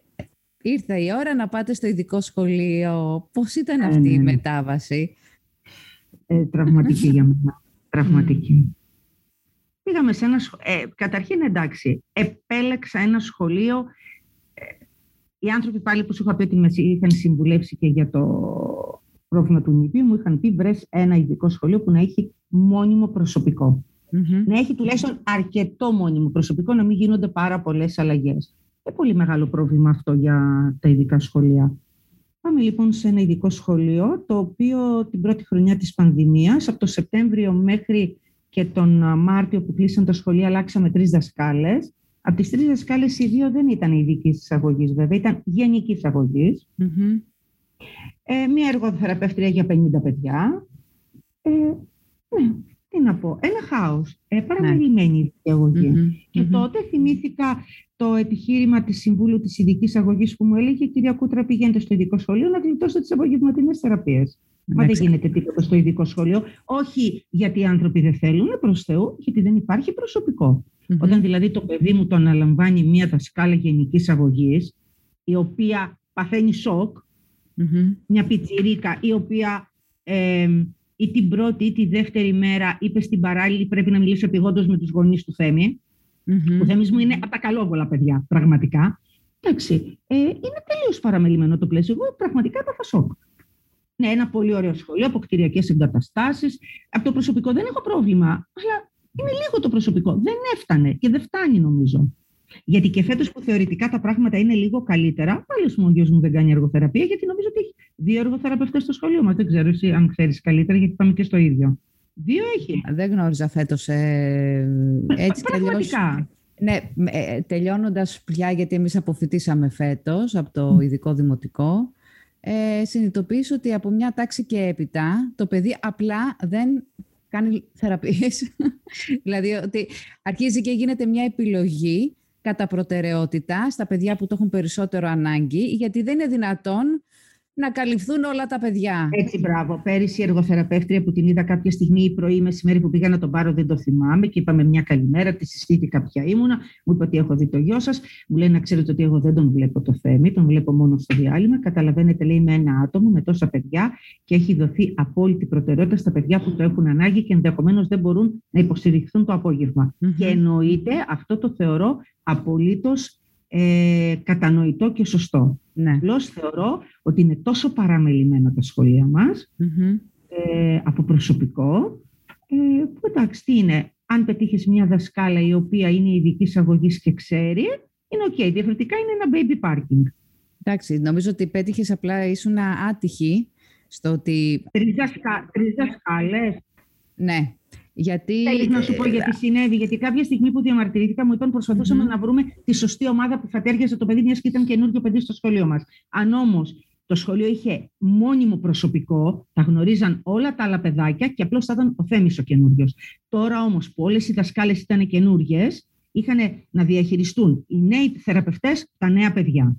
ήρθε η ώρα να πάτε στο ειδικό σχολείο. Πώς ήταν αυτή η ναι, ναι, ναι. μετάβαση; Ε, τραυματική για μένα. Τραυματική. Πήγαμε σε ένα σχολείο. Ε, καταρχήν, εντάξει, επέλεξα ένα σχολείο. Ε, οι άνθρωποι πάλι που σου είχα πει ότι με είχαν συμβουλεύσει και για το πρόβλημα του νηπίου μου είχαν πει βρες ένα ειδικό σχολείο που να έχει μόνιμο Να έχει τουλάχιστον αρκετό μόνιμο προσωπικό, να μην γίνονται πάρα πολλές αλλαγές. Είναι πολύ μεγάλο πρόβλημα αυτό για τα ειδικά σχολεία. Πάμε λοιπόν σε ένα ειδικό σχολείο, το οποίο την πρώτη χρονιά της πανδημίας, από το Σεπτέμβριο μέχρι και τον Μάρτιο που κλείσαν τα σχολεία, αλλάξαμε τρεις δασκάλες. Από τις τρεις δασκάλες, οι δύο δεν ήταν ειδική εισαγωγή, βέβαια, ήταν γενική Ε, μία εργοθεραπεύτρια για 50 παιδιά. Ε, ναι, τι να πω, ένα χάος, ε, παραμελημένη ναι. Και τότε θυμήθηκα το επιχείρημα της Συμβούλου της Ειδικής Αγωγής που μου έλεγε «Κυρία Κούτρα, πηγαίνετε στο ειδικό σχολείο να γλιτώσετε τις απογευματινές θεραπείες». Μα δεν γίνεται τίποτα στο ειδικό σχολείο. Όχι γιατί οι άνθρωποι δεν θέλουν, προς Θεού, γιατί δεν υπάρχει Όταν δηλαδή το παιδί μου το αναλαμβάνει μία δασκάλα γενικής αγωγής, η οποία παθαίνει σοκ, μια πιτσιρίκα, η οποία ε, ή την πρώτη ή τη δεύτερη μέρα είπε στην παράλληλη πρέπει να μιλήσω επιγόντως με τους γονείς του Θέμη. Mm-hmm. Ο Θέμης μου είναι από τα καλόβολα παιδιά, πραγματικά. Εντάξει, ε, είναι τελείως παραμελημένο το πλαίσιο. Εγώ πραγματικά έπαθα σοκ. Ναι, ένα πολύ ωραίο σχολείο, από κτηριακέ εγκαταστάσεις. Από το προσωπικό δεν έχω πρόβλημα, αλλά είναι λίγο το προσωπικό. Δεν έφτανε και δεν φτάνει νομίζω. Γιατί και φέτος που θεωρητικά τα πράγματα είναι λίγο καλύτερα, πάλι ο γιο μου δεν κάνει εργοθεραπεία, γιατί νομίζω ότι έχει δύο εργοθεραπευτές στο σχολείο μας. Δεν ξέρω εσύ αν ξέρεις καλύτερα, γιατί πάμε και στο ίδιο. Δύο έχει. Δεν γνώριζα φέτος. Ε, έτσι Πραγματικά. Ναι, ε, τελειώνοντας πια, γιατί εμείς αποφυτίσαμε φέτος από το ειδικό δημοτικό, ε, συνειδητοποίησα ότι από μια τάξη και έπειτα το παιδί απλά δεν κάνει θεραπείες. δηλαδή ότι αρχίζει και γίνεται μια επιλογή κατά προτεραιότητα στα παιδιά που το έχουν περισσότερο ανάγκη, γιατί δεν είναι δυνατόν να καλυφθούν όλα τα παιδιά. Έτσι, μπράβο. Πέρυσι η εργοθεραπεύτρια που την είδα κάποια στιγμή ή πρωί μεσημέρι που πήγα να τον πάρω, δεν το θυμάμαι και είπαμε μια καλημέρα, τη συστήθηκα ποια ήμουνα. Μου είπε ότι έχω δει το γιο σας. Μου λέει να ξέρετε ότι εγώ δεν τον βλέπω το θέμη, τον βλέπω μόνο στο διάλειμμα. Καταλαβαίνετε, λέει, με ένα άτομο, με τόσα παιδιά και έχει δοθεί απόλυτη προτεραιότητα στα παιδιά που το έχουν ανάγκη και ενδεχομένως δεν μπορούν να υποστηριχθούν το απόγευμα. Mm-hmm. Και εννοείται, αυτό το θεωρώ απολύτως ε, κατανοητό και σωστό. Ναι. Απλώς θεωρώ ότι είναι τόσο παραμελημένα τα σχολεία μας ε, από προσωπικό ε, που εντάξει τι είναι, αν πετύχεις μια δασκάλα η οποία είναι ειδική αγωγή και ξέρει, είναι OK. Okay. Διαφορετικά είναι ένα baby parking. Εντάξει, νομίζω ότι πέτυχες απλά ήσουν άτυχη στο ότι... Τρεις, δασκάλες. Ναι, γιατί... Θέλει να σου πω γιατί συνέβη. Γιατί κάποια στιγμή που διαμαρτυρήθηκα μου είπαν προσπαθούσαμε να βρούμε τη σωστή ομάδα που θα ταίριαζε το παιδί, μιας και ήταν καινούργιο παιδί στο σχολείο μας. Αν όμως το σχολείο είχε μόνιμο προσωπικό, τα γνωρίζαν όλα τα άλλα παιδάκια και απλώς θα ήταν ο Θέμης ο καινούριος. Τώρα όμως που όλες οι δασκάλες ήταν καινούριε, είχαν να διαχειριστούν οι νέοι θεραπευτές τα νέα παιδιά.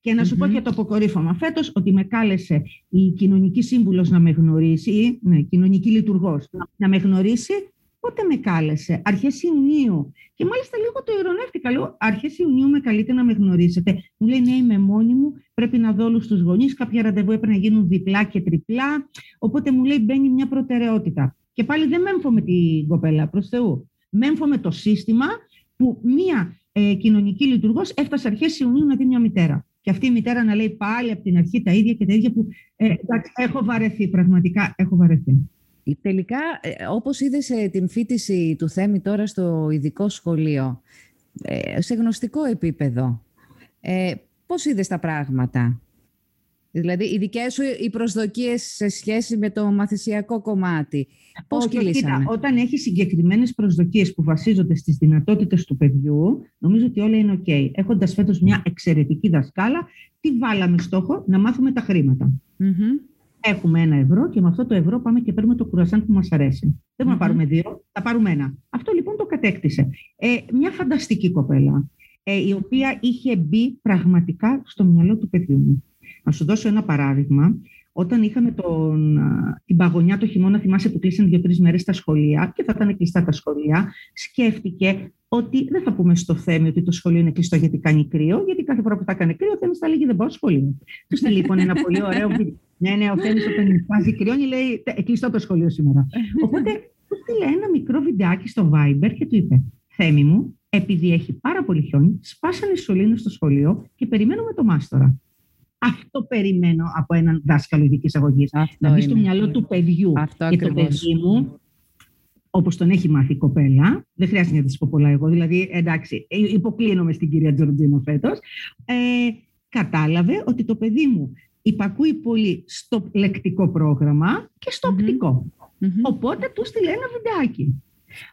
Και να σου πω και το αποκορύφωμα φέτος ότι με κάλεσε η κοινωνική σύμβουλος να με γνωρίσει, ναι, κοινωνική λειτουργός, να με γνωρίσει. Πότε με κάλεσε, αρχές Ιουνίου. Και μάλιστα λίγο το ηρωνεύτηκα. Λέω, αρχές Ιουνίου με καλείτε να με γνωρίσετε. Μου λέει, ναι, είμαι μόνη μου. Πρέπει να δω όλους τους γονείς. Κάποια ραντεβού έπρεπε να γίνουν διπλά και τριπλά. Οπότε μου λέει, μπαίνει μια προτεραιότητα. Και πάλι δεν μέμφω με την κοπέλα, προς Θεού. Μέμφω με το σύστημα που μία ε, κοινωνική λειτουργός έφτασε αρχές Ιουνίου να δει μια μητέρα. Και αυτή η μητέρα να λέει πάλι από την αρχή τα ίδια και τα ίδια που ε, εντάξει, έχω βαρεθεί, πραγματικά έχω βαρεθεί. Τελικά, ε, όπως είδες ε, την φίτηση του Θέμη τώρα στο ειδικό σχολείο, ε, σε γνωστικό επίπεδο, ε, πώς είδες τα πράγματα; Δηλαδή, οι δικές σου οι προσδοκίες σε σχέση με το μαθησιακό κομμάτι, πώς Όχι, κοίτα, όταν έχεις συγκεκριμένες προσδοκίες που βασίζονται στις δυνατότητες του παιδιού, νομίζω ότι όλα είναι ok. Έχοντας φέτος μια εξαιρετική δασκάλα, τι βάλαμε στόχο, να μάθουμε τα χρηματα Έχουμε ένα ευρώ και με αυτό το ευρώ πάμε και παίρνουμε το κουρασάν που μας αρέσει. Δεν να πάρουμε δύο, θα πάρουμε ένα. Αυτό λοιπόν το κατέκτησε. Ε, μια φανταστική κοπέλα, ε, η οποία είχε μπει πραγματικά στο μυαλό του παιδιού μου. Να σου δώσω ένα παράδειγμα. Όταν είχαμε τον, την παγωνιά το χειμώνα, θυμάσαι που κλείσαν δύο-τρεις μέρες τα σχολεία και θα ήταν κλειστά τα σχολεία, σκέφτηκε ότι δεν θα πούμε στο Θέμη ότι το σχολείο είναι κλειστό γιατί κάνει κρύο, γιατί κάθε φορά που θα κάνει κρύο, ο Θέμης θα λέγει δεν πάω σχολείο. Του στείλει λοιπόν ένα πολύ ωραίο βίντεο. Ναι, ναι, ο Θέμης όταν βάζει κρυώνει λέει κλειστό το σχολείο σήμερα. Οπότε του στείλε ένα μικρό βιντεάκι στο Viber και του είπε Θέμη μου, επειδή έχει πάρα πολύ χιόνι, σπάσανε οι σωλήνες στο σχολείο και περιμένουμε το μάστορα. Αυτό περιμένω από έναν δάσκαλο ειδικής αγωγής. Να μπει στο μυαλό του παιδιού. Αυτό και το παιδί μου, όπως τον έχει μάθει η κοπέλα, δεν χρειάζεται να της πω πολλά εγώ, δηλαδή εντάξει, ε, υποκλίνομαι στην κυρία Τζορτζίνο φέτος. Ε, κατάλαβε ότι το παιδί μου υπακούει πολύ στο λεκτικό πρόγραμμα και στο οπτικο Οπότε του στείλε ένα βιντεάκι.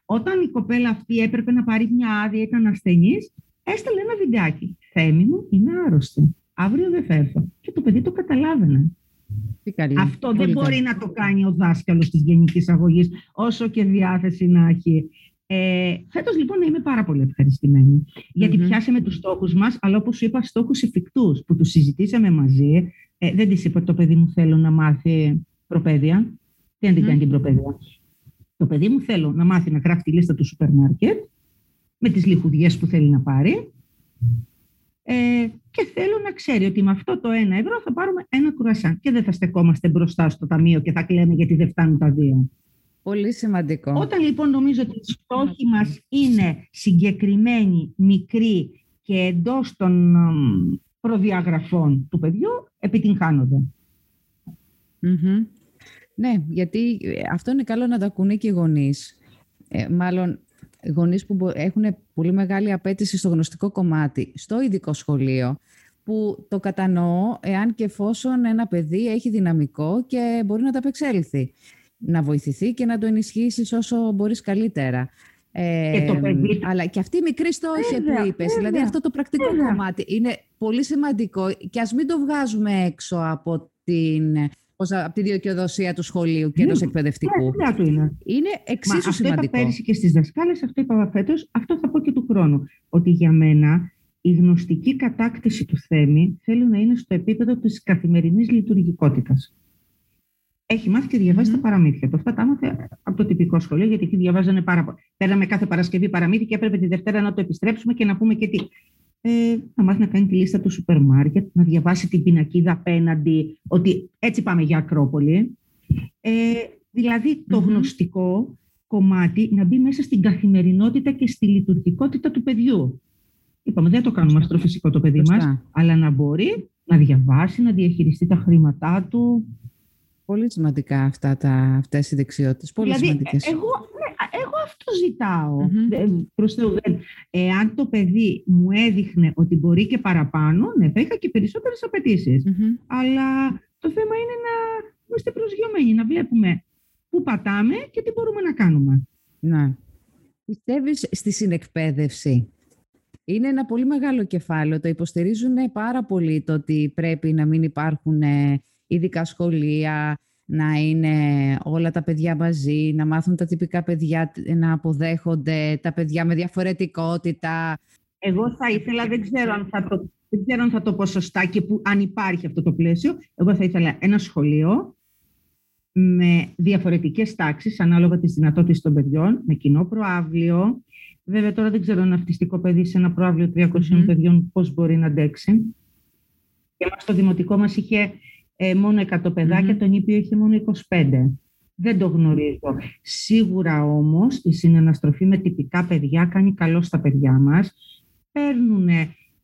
Όταν η κοπέλα αυτή έπρεπε να πάρει μια άδεια, ήταν ασθενής, έστειλε ένα βιντεάκι. Θέμη μου, είναι άρρωστη αύριο δεν θα έρθω. Και το παιδί το καταλάβαινε. Αυτό δεν μπορεί να το κάνει ο δάσκαλος της γενικής αγωγής, όσο και διάθεση να έχει. Ε, φέτος λοιπόν είμαι πάρα πολύ ευχαριστημένη, γιατί mm-hmm. πιάσαμε τους στόχους μας, αλλά όπως σου είπα στόχους εφικτούς που τους συζητήσαμε μαζί. Ε, δεν της είπα το παιδί μου θέλω να μάθει προπαίδεια. Τι να την κάνει την προπαίδεια; Το παιδί μου θέλω να μάθει να γράφει τη λίστα του σούπερ μάρκετ με τις λιχουδιές που θέλει να πάρει ε, και θέλω να ξέρει ότι με αυτό το ένα ευρώ θα πάρουμε ένα κουρασάν και δεν θα στεκόμαστε μπροστά στο ταμείο και θα κλαίμε γιατί δεν φτάνουν τα δύο. Πολύ σημαντικό. Όταν λοιπόν νομίζω ότι οι στόχοι μας είναι συγκεκριμένοι, μικροί και εντός των προδιαγραφών του παιδιού, επιτυγχάνονται. Ναι, γιατί ε, αυτό είναι καλό να τα ακούνε και οι γονείς. Ε, μάλλον γονείς που έχουν πολύ μεγάλη απέτηση στο γνωστικό κομμάτι, στο ειδικό σχολείο, που το κατανοώ εάν και εφόσον ένα παιδί έχει δυναμικό και μπορεί να τα απεξέλθει. Να βοηθηθεί και να το ενισχύσεις όσο μπορείς καλύτερα. Ε, το παιδί... Αλλά και αυτή η μικρή στόχη που είπες, δηλαδή αυτό το πρακτικό κομμάτι είναι πολύ σημαντικό και ας μην το βγάζουμε έξω από την από τη δικαιοδοσία του σχολείου και ενός ναι, εκπαιδευτικού. Ναι, του είναι. Είναι εξίσου Μα, σημαντικό. Αυτό είπα πέρυσι και στις δασκάλες, αυτό είπα φέτος, αυτό θα πω και του χρόνου. Ότι για μένα η γνωστική κατάκτηση του Θέμη θέλει να είναι στο επίπεδο της καθημερινής λειτουργικότητας. Έχει μάθει και διαβάζει mm-hmm. τα παραμύθια του. Αυτά τα έμαθε από το τυπικό σχολείο, γιατί εκεί διαβάζανε πάρα πολύ. Παίρναμε κάθε Παρασκευή παραμύθι και έπρεπε τη Δευτέρα να το επιστρέψουμε και να πούμε και τι ε, να μάθει να κάνει τη λίστα του σούπερ μάρκετ, να διαβάσει την πινακίδα απέναντι, ότι έτσι πάμε για Ακρόπολη. Ε, δηλαδή το γνωστικό κομμάτι να μπει μέσα στην καθημερινότητα και στη λειτουργικότητα του παιδιού. Είπαμε, δεν το κάνουμε αστροφυσικό το παιδί μας, αλλά να μπορεί να διαβάσει, να διαχειριστεί τα χρήματά του. Πολύ σημαντικά αυτά τα, αυτές οι δεξιότητες. Πολύ δηλαδή, σημαντικές. Εγώ εγώ αυτό ζητάω. Mm-hmm. Προς Θεού, Εάν το παιδί μου έδειχνε ότι μπορεί και παραπάνω, ναι, θα είχα και περισσότερες απαιτήσεις. Αλλά το θέμα είναι να είμαστε προσγειωμένοι, να βλέπουμε πού πατάμε και τι μπορούμε να κάνουμε. Να. Πιστεύεις στη συνεκπαίδευση; Είναι ένα πολύ μεγάλο κεφάλαιο. Το υποστηρίζουν πάρα πολύ το ότι πρέπει να μην υπάρχουν ε, ειδικά σχολεία, να είναι όλα τα παιδιά μαζί, να μάθουν τα τυπικά παιδιά να αποδέχονται, τα παιδιά με διαφορετικότητα. Εγώ θα ήθελα, δεν ξέρω αν θα το, δεν ξέρω αν θα το πω σωστά και που, αν υπάρχει αυτό το πλαίσιο, εγώ θα ήθελα ένα σχολείο με διαφορετικές τάξεις ανάλογα τις δυνατότητες των παιδιών, με κοινό προάβλιο. Βέβαια τώρα δεν ξέρω ένα αυτιστικό παιδί σε ένα προάβλιο 300 mm παιδιών πώς μπορεί να αντέξει. Και μας το δημοτικό μας είχε ε, μόνο 100 παιδάκια, mm-hmm. τον ήπιο είχε μόνο 25. Δεν το γνωρίζω. Σίγουρα όμως η συναναστροφή με τυπικά παιδιά κάνει καλό στα παιδιά μας. Παίρνουν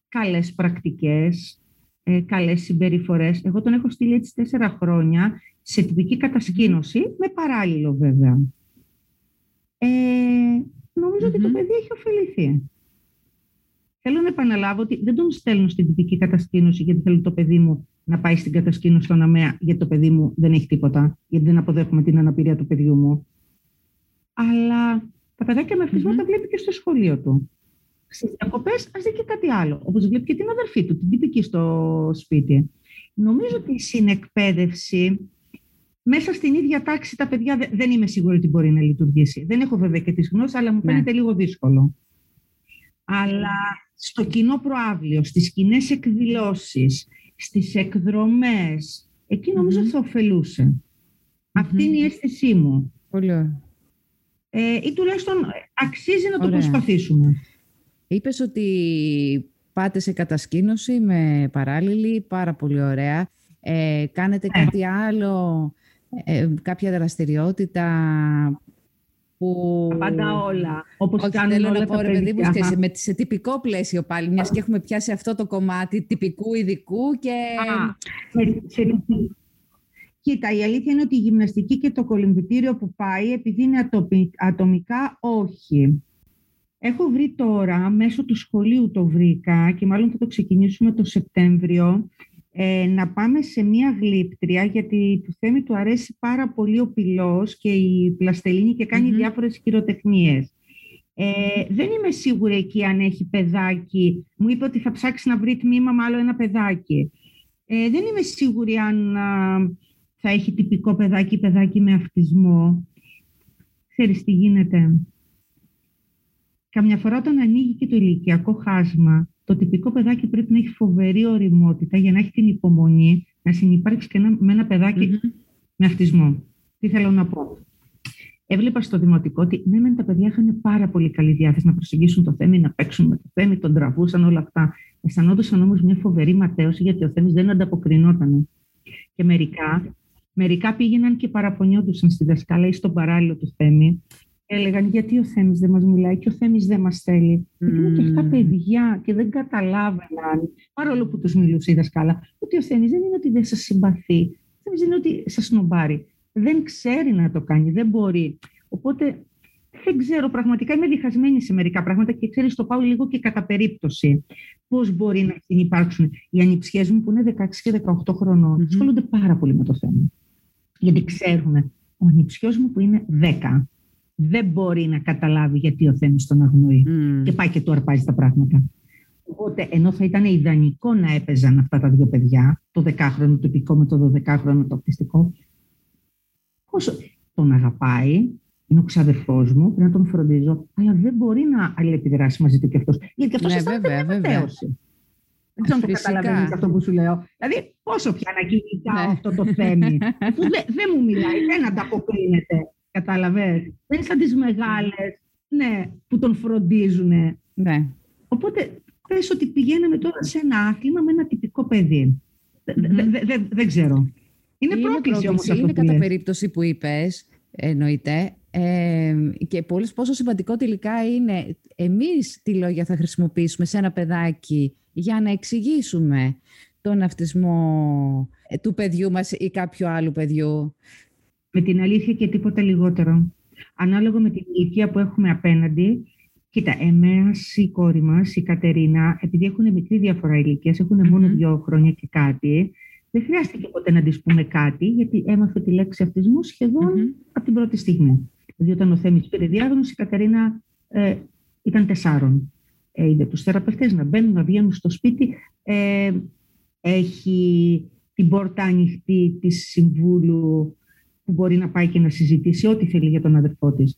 καλές πρακτικές, ε, καλές συμπεριφορές. Εγώ τον έχω στείλει έτσι τέσσερα χρόνια σε τυπική κατασκήνωση, με παράλληλο βέβαια. Ε, νομίζω ότι το παιδί έχει ωφεληθεί. Θέλω να επαναλάβω ότι δεν τον στέλνω στην τυπική κατασκήνωση γιατί θέλω το παιδί μου να πάει στην κατασκήνωση στον ΑΜΕΑ γιατί το παιδί μου δεν έχει τίποτα, γιατί δεν αποδέχομαι την αναπηρία του παιδιού μου. Αλλά τα παιδάκια με αυτισμό τα βλέπει και στο σχολείο του. Στις διακοπές ας δει και κάτι άλλο. Όπως βλέπει και την αδερφή του, την τυπική στο σπίτι. Νομίζω ότι η συνεκπαίδευση μέσα στην ίδια τάξη τα παιδιά δεν είμαι σίγουρη ότι μπορεί να λειτουργήσει. Δεν έχω βέβαια και τις γνώσεις, αλλά μου ναι. φαίνεται λίγο δύσκολο. Αλλά στο κοινό προάβλιο, στις κοινές εκδηλώσεις, στις εκδρομές, εκεί θα ωφελούσε. Αυτή είναι η αίσθησή μου. Πολύ ωραία. Ε, ή τουλάχιστον αξίζει να το προσπαθήσουμε. Είπες ότι πάτε σε κατασκήνωση με παράλληλη, πάρα πολύ ωραία. Ε, κάνετε ναι. κάτι άλλο ε, κάποια δραστηριότητα που... Πάντα όλα. Όπως Όχι, κάνουν θέλω όλα να πω, ρε παιδί μου, σε, με, σε τυπικό πλαίσιο πάλι, μιας και έχουμε πιάσει αυτό το κομμάτι τυπικού, ειδικού και... Α, σε, Κοίτα, η αλήθεια είναι ότι η γυμναστική και το κολυμβητήριο που πάει, επειδή είναι ατομικά, όχι. Έχω βρει τώρα, μέσω του σχολείου το βρήκα και μάλλον θα το ξεκινήσουμε το Σεπτέμβριο, ε, να πάμε σε μία γλύπτρια, γιατί του Θέμη του αρέσει πάρα πολύ ο πυλός και η πλαστελίνη και κάνει mm-hmm. διάφορες χειροτεχνίες. Ε, δεν είμαι σίγουρη εκεί αν έχει παιδάκι. Μου είπε ότι θα ψάξει να βρει τμήμα με άλλο ένα παιδάκι. Ε, δεν είμαι σίγουρη αν θα έχει τυπικό παιδάκι παιδάκι με αυτισμό. Ξέρεις τι γίνεται. Καμιά φορά όταν ανοίγει και το ηλικιακό χάσμα, το τυπικό παιδάκι πρέπει να έχει φοβερή οριμότητα για να έχει την υπομονή να συνεπάρξει και με ένα με αυτισμό. Τι θέλω να πω; Έβλεπα στο δημοτικό ότι ναι, μεν τα παιδιά είχαν πάρα πολύ καλή διάθεση να προσεγγίσουν το θέμα, να παίξουν με το θέμα, τον τραβούσαν όλα αυτά. Αισθανόντουσαν όμως μια φοβερή ματέωση γιατί ο Θέμης δεν ανταποκρινόταν. Και μερικά, μερικά πήγαιναν και παραπονιόντουσαν στη δασκάλα ή στον παράλληλο του Θέμη έλεγαν γιατί ο Θέμης δεν μας μιλάει και ο Θέμης δεν μας θέλει. Mm. Γιατί και αυτά παιδιά και δεν καταλάβαιναν, παρόλο που τους μιλούσε η δασκάλα, ότι ο Θέμης δεν είναι ότι δεν σας συμπαθεί, ο Θέμης δεν είναι ότι σας σνομπάρει. Δεν ξέρει να το κάνει, δεν μπορεί. Οπότε δεν ξέρω, πραγματικά είμαι διχασμένη σε μερικά πράγματα και ξέρεις, το πάω λίγο και κατά περίπτωση. Πώς μπορεί να υπάρξουν οι ανιψιές μου που είναι 16 και 18 χρονών, mm-hmm. ασχολούνται πάρα πολύ με το θέμα. Γιατί ξέρουν, ο ανιψιός μου που είναι 10, δεν μπορεί να καταλάβει γιατί ο Θέμης τον αγνοεί. Και πάει και του αρπάζει τα πράγματα. Οπότε, ενώ θα ήταν ιδανικό να έπαιζαν αυτά τα δύο παιδιά, το δεκάχρονο τυπικό με το δωδεκάχρονο το οπτιστικό, όσο τον αγαπάει, είναι ο ξαδερφός μου, πρέπει να τον φροντίζω, αλλά δεν μπορεί να αλληλεπιδράσει μαζί του κι αυτός. Γιατί αυτός ναι, αισθάνεται μια μετέωση. Δεν ξέρω αν το καταλαβαίνεις αυτό που σου λέω. Δηλαδή, πόσο πια να κυνηγάω ναι. αυτό το θέμα. δεν δε μου μιλάει, δεν ανταποκρίνεται. Κατάλαβες. Δεν είναι σαν τις μεγάλες, ναι, που τον φροντίζουν. Ναι. Οπότε πες ότι πηγαίναμε τώρα σε ένα άθλημα με ένα τυπικό παιδί. Δεν ξέρω. Είναι, είναι πρόκληση όμως αυτό Είναι κατά περίπτωση που είπες, εννοείται, ε, και πολύ πόσο σημαντικό τελικά είναι εμείς τι λόγια θα χρησιμοποιήσουμε σε ένα παιδάκι για να εξηγήσουμε τον αυτισμό ε, του παιδιού μας ή κάποιου άλλου παιδιού με την αλήθεια και τίποτα λιγότερο. Ανάλογα με την ηλικία που έχουμε απέναντι, κοίτα, εμένα η κόρη μας, η Κατερίνα, επειδή έχουν μικρή διαφορά ηλικίας, έχουν μόνο δύο χρόνια και κάτι, δεν χρειάστηκε ποτέ να της πούμε κάτι, γιατί έμαθε τη λέξη αυτισμού σχεδόν από την πρώτη στιγμή. Δηλαδή, όταν ο Θέμης πήρε διάγνωση, η Κατερίνα ε, ήταν τεσσάρων. Ε, είδε τους θεραπευτές να μπαίνουν, να βγαίνουν στο σπίτι. Ε, έχει την πόρτα ανοιχτή της Συμβούλου που μπορεί να πάει και να συζητήσει ό,τι θέλει για τον αδερφό της.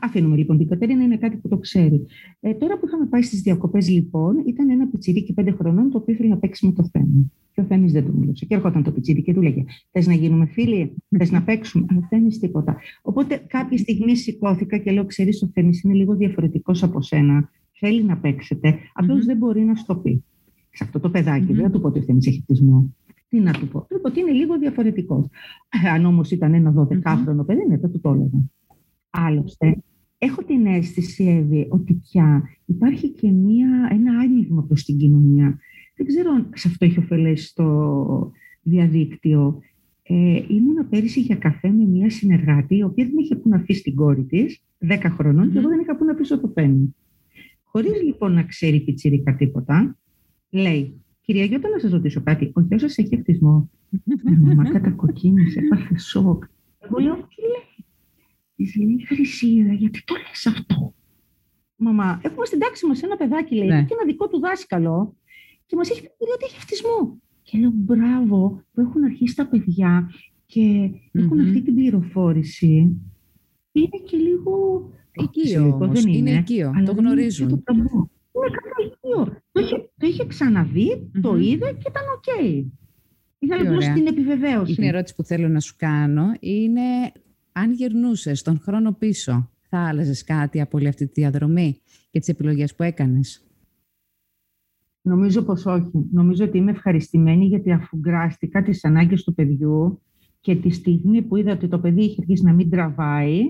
Αφήνουμε λοιπόν την Κατερίνα, είναι κάτι που το ξέρει. Ε, τώρα που είχαμε πάει στις διακοπές, λοιπόν, ήταν ένα πιτσιρίκι πέντε χρονών το οποίο ήθελε να παίξει με το Θέμη. Και ο Θέμης δεν του μιλούσε. Και έρχονταν το πιτσιρίκι και του λέγε: Θες να γίνουμε φίλοι, θες να παίξουμε; Αλλά Θέμης τίποτα. Οπότε κάποια στιγμή σηκώθηκα και λέω: Ξέρεις, ο Θέμης είναι λίγο διαφορετικός από σένα. Θέλει να παίξετε. Απλώς δεν μπορεί να στο πει. Σε αυτό το παιδάκι, δεν θα του πω ότι ο Θέμης έχει πτυσμό. Τι να του πω. Του είπα ότι είναι λίγο διαφορετικός. Ε, αν όμως ήταν ένα 12χρονο παιδί, ναι, θα του το έλεγα. Άλλωστε, έχω την αίσθηση, Εύη, ότι πια υπάρχει και μία, ένα άνοιγμα προς την κοινωνία. δεν ξέρω αν σε αυτό έχει ωφελέσει το διαδίκτυο. Ε, ήμουν πέρυσι για καφέ με μια συνεργάτη, η οποία δεν είχε που να αφήσει την κόρη της, 10 χρονων και εγώ δεν είχα που να αφήσω το πένι. Χωρίς λοιπόν να ξέρει πιτσίρικα τίποτα, λέει, Κυρία Γιώτα, να σας ρωτήσω κάτι. Ο γιος σας έχει αυτισμό; Η μαμά κατακοκκίνησε, έπαθε σοκ. Εγώ λέω, τι λέει; Της λέει, Χρυσίδα, γιατί το λες αυτό; Μαμά, έχουμε στην τάξη μας ένα παιδάκι, λέει, ναι. και ένα δικό του δάσκαλο και μας έχει πει ότι έχει αυτισμό. Και λέω, μπράβο, που έχουν αρχίσει τα παιδιά και εχουν αυτή την πληροφόρηση. Είναι και λίγο. Οικείο όμως, δεν είναι, είναι οικείο, το γνωρίζουν. Είναι, το είναι κάτι οικείο. Το είχε, το είχε ξαναδεί, το είδε και ήταν ok. Okay. Ήθελα απλώς την επιβεβαίωση. Η ερώτηση που θέλω να σου κάνω είναι αν γυρνούσες τον χρόνο πίσω, θα άλλαζες κάτι από όλη αυτή τη διαδρομή και τις επιλογές που έκανες; Νομίζω πως όχι. Νομίζω ότι είμαι ευχαριστημένη γιατί αφουγκράστηκα τις ανάγκες του παιδιού και τη στιγμή που είδα ότι το παιδί είχε αρχίσει να μην τραβάει,